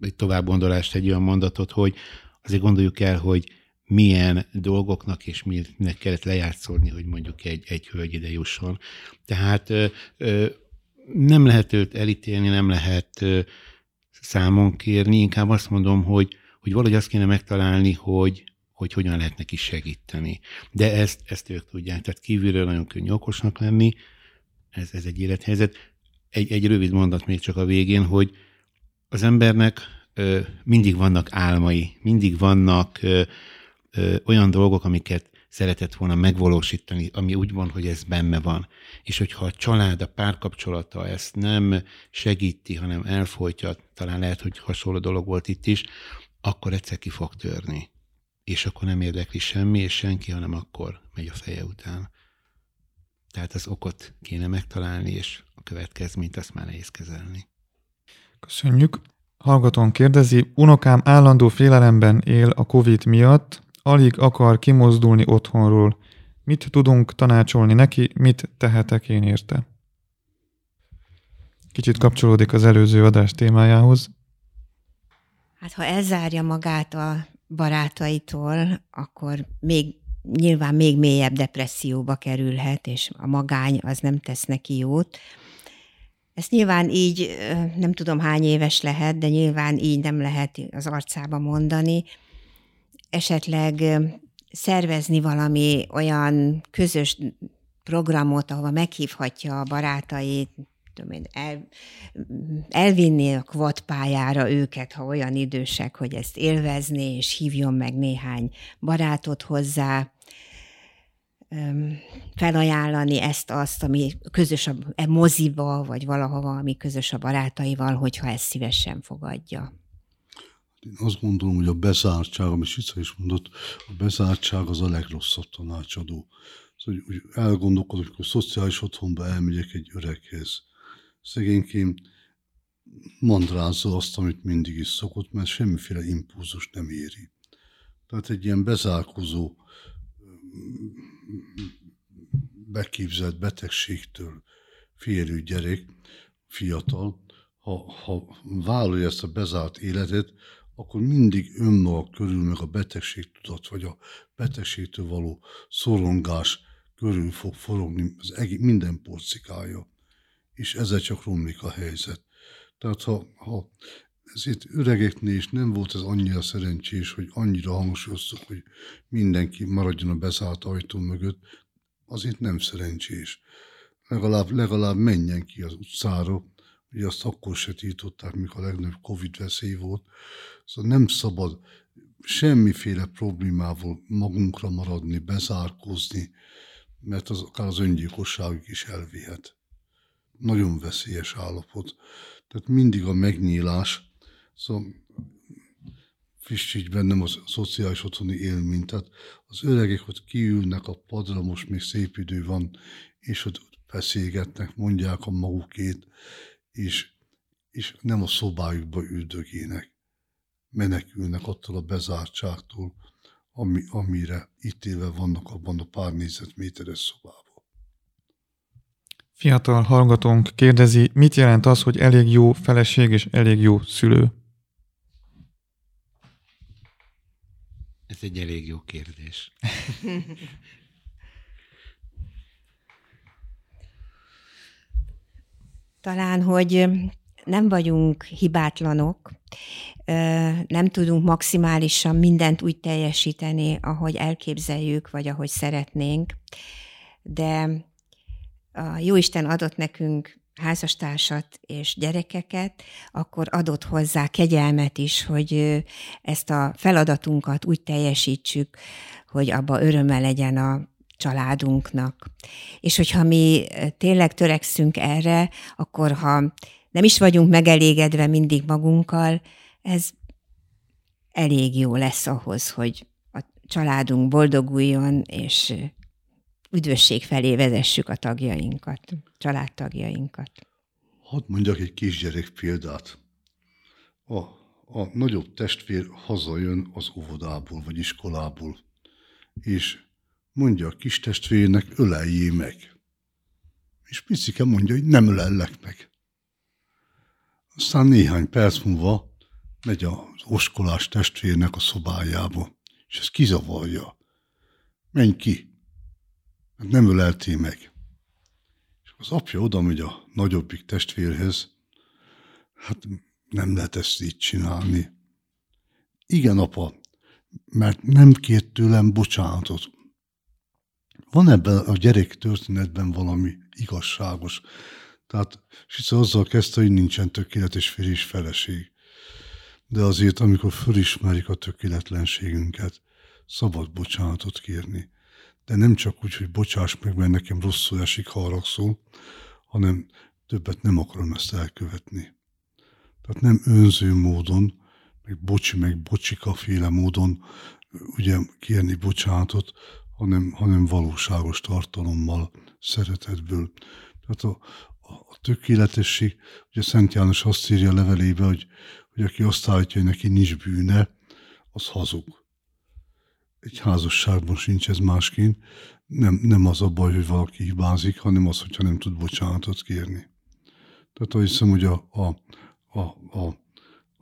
egy tovább gondolást, egy olyan mondatot, hogy azért gondoljuk el, hogy milyen dolgoknak és minek kellett lejátszódni, hogy mondjuk egy, egy hölgy ide jusson. Tehát nem lehet őt elítélni, nem lehet számon kérni, inkább azt mondom, hogy, hogy valahogy azt kéne megtalálni, hogy, hogy hogyan lehet neki segíteni. De ezt, ezt ők tudják, tehát kívülről nagyon könnyű okosnak lenni, ez, ez egy élethelyzet. Egy, egy rövid mondat még csak a végén, hogy az embernek ö, mindig vannak álmai, mindig vannak ö, ö, olyan dolgok, amiket szeretett volna megvalósítani, ami úgy van, hogy ez benne van. És hogyha a család, a párkapcsolata ezt nem segíti, hanem elfolytja, talán lehet, hogy hasonló dolog volt itt is, akkor egyszer ki fog törni és akkor nem érdekli semmi, és senki, hanem akkor megy a feje után. Tehát az okot kéne megtalálni, és a következményt azt már nehéz kezelni. Köszönjük. Hallgatón kérdezi, unokám állandó félelemben él a Covid miatt, alig akar kimozdulni otthonról. Mit tudunk tanácsolni neki, mit tehetek én érte? Kicsit kapcsolódik az előző adás témájához. Hát ha elzárja magát a barátaitól, akkor még nyilván még mélyebb depresszióba kerülhet, és a magány az nem tesz neki jót. Ezt nyilván így, nem tudom hány éves lehet, de nyilván így nem lehet az arcába mondani. Esetleg szervezni valami olyan közös programot, ahova meghívhatja a barátait, tudom én, el, elvinni a kvotpályára őket, ha olyan idősek, hogy ezt élvezni, és hívjon meg néhány barátot hozzá, felajánlani ezt-azt, ami közös a e moziba, vagy valahova, ami közös a barátaival, hogyha ezt szívesen fogadja. Én azt gondolom, hogy a bezártság, amit Sica is mondott, a bezártság az a legrosszabb tanácsadó. Szóval, hogy elgondolkodok, hogy szociális otthonba elmegyek egy öreghez, szegénykém mandrázza azt, amit mindig is szokott, mert semmiféle impulzus nem éri. Tehát egy ilyen bezárkozó, beképzelt betegségtől félő gyerek, fiatal, ha, ha vállalja ezt a bezárt életet, akkor mindig önmaga körül meg a betegség tudat, vagy a betegségtől való szorongás körül fog forogni az egész, minden porcikája, és ezzel csak romlik a helyzet. Tehát ha, ha ezért öregeknél is nem volt ez annyira szerencsés, hogy annyira hangsúlyoztuk, hogy mindenki maradjon a bezárt ajtó mögött, azért nem szerencsés. Legalább, legalább menjen ki az utcára, ugye azt akkor se tiltották, mikor a legnagyobb Covid veszély volt. Szóval nem szabad semmiféle problémával magunkra maradni, bezárkózni, mert az akár az öngyilkosságig is elvihet. Nagyon veszélyes állapot. Tehát mindig a megnyílás, szóval frissíts bennem a szociális otthoni élmény. Tehát az öregek ott kiülnek a padra, most még szép idő van, és ott beszélgetnek, mondják a magukét, és, és nem a szobájukba üldögének. Menekülnek attól a bezártságtól, ami, amire ítéve vannak abban a pár négyzetméteres szobában. Fiatal hallgatónk kérdezi, mit jelent az, hogy elég jó feleség és elég jó szülő? Ez egy elég jó kérdés. Talán, hogy nem vagyunk hibátlanok, nem tudunk maximálisan mindent úgy teljesíteni, ahogy elképzeljük, vagy ahogy szeretnénk, de a Jóisten adott nekünk házastársat és gyerekeket, akkor adott hozzá kegyelmet is, hogy ezt a feladatunkat úgy teljesítsük, hogy abba örömmel legyen a családunknak. És hogyha mi tényleg törekszünk erre, akkor ha nem is vagyunk megelégedve mindig magunkkal, ez elég jó lesz ahhoz, hogy a családunk boldoguljon, és üdvösség felé vezessük a tagjainkat, családtagjainkat. Hadd mondjak egy kisgyerek példát. A, a nagyobb testvér hazajön az óvodából vagy iskolából, és mondja a kis testvérnek, öleljé meg. És Picike mondja, hogy nem ölellek meg. Aztán néhány perc múlva megy az oskolás testvérnek a szobájába, és ez kizavarja. Menj ki, mert nem ölelté meg. És az apja oda megy a nagyobbik testvérhez, hát nem lehet ezt így csinálni. Igen, apa, mert nem kért tőlem bocsánatot. Van ebben a gyerek történetben valami igazságos. Tehát Sica azzal kezdte, hogy nincsen tökéletes férj és feleség. De azért, amikor fölismerik a tökéletlenségünket, szabad bocsánatot kérni. De nem csak úgy, hogy bocsáss meg, mert nekem rosszul esik, ha haragszol, hanem többet nem akarom ezt elkövetni. Tehát nem önző módon, meg bocsi, meg bocsika féle módon ugye kérni bocsánatot, hanem, hanem valóságos tartalommal, szeretetből. Tehát a, a, tökéletesség, ugye Szent János azt írja a levelébe, hogy, hogy aki azt állítja, hogy neki nincs bűne, az hazug. Egy házasságban sincs ez másként. Nem, nem az a baj, hogy valaki hibázik, hanem az, hogyha nem tud bocsánatot kérni. Tehát azt hiszem, hogy a, a, a, a,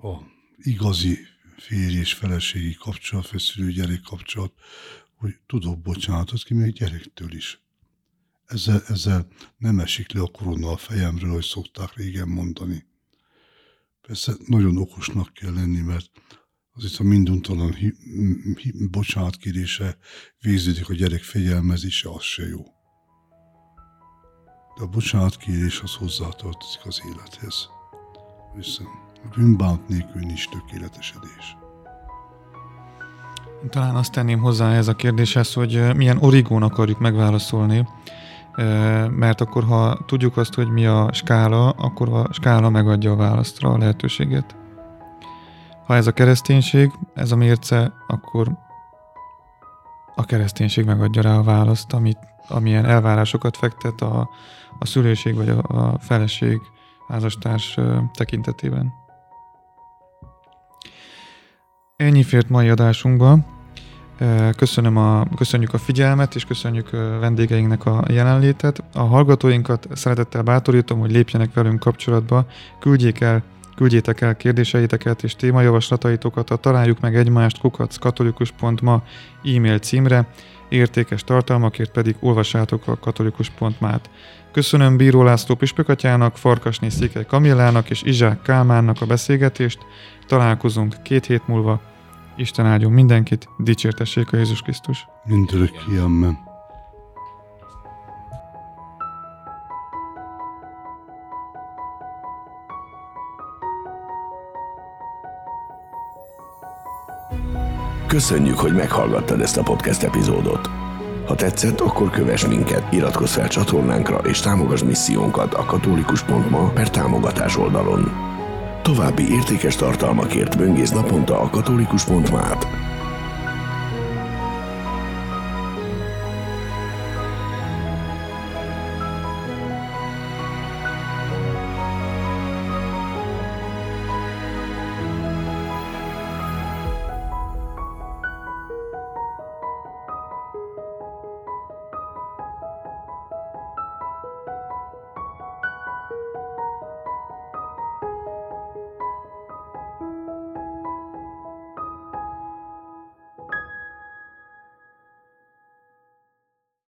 a igazi férj és feleségi kapcsolat, feszülő gyerek kapcsolat, hogy tudok bocsánatot ki még gyerektől is. Ezzel, ezzel nem esik le a korona a fejemről, hogy szokták régen mondani. Persze nagyon okosnak kell lenni, mert az itt a minduntalan hi, hi, bocsánatkérése végződik a gyerek fegyelmezése, az se jó. De a bocsánatkérés az hozzátartozik az élethez. Viszont a bűnbánt nélkül nincs tökéletesedés. Talán azt tenném hozzá ez a kérdéshez, hogy milyen origón akarjuk megválaszolni, mert akkor, ha tudjuk azt, hogy mi a skála, akkor a skála megadja a választra a lehetőséget. Ha ez a kereszténység, ez a mérce, akkor a kereszténység megadja rá a választ, amit, amilyen elvárásokat fektet a, a szülőség vagy a, a feleség házastárs tekintetében. Ennyi fért mai adásunkba. Köszönöm a, köszönjük a figyelmet, és köszönjük vendégeinknek a jelenlétet. A hallgatóinkat szeretettel bátorítom, hogy lépjenek velünk kapcsolatba, küldjék el Küldjétek el kérdéseiteket és témajavaslataitokat a találjuk meg egymást kukacskatolikus.ma e-mail címre, értékes tartalmakért pedig olvassátok a katolikus.mát. Köszönöm Bíró László Püspökatyának, Farkasné Székely Kamillának és Izsák Kálmánnak a beszélgetést. Találkozunk két hét múlva. Isten áldjon mindenkit, dicsértessék a Jézus Krisztus. Mindörökké, amen. Köszönjük, hogy meghallgattad ezt a podcast epizódot. Ha tetszett, akkor kövess minket, iratkozz fel csatornánkra és támogass missziónkat a katolikus.ma per támogatás oldalon. További értékes tartalmakért böngész naponta a katolikus.ma-t.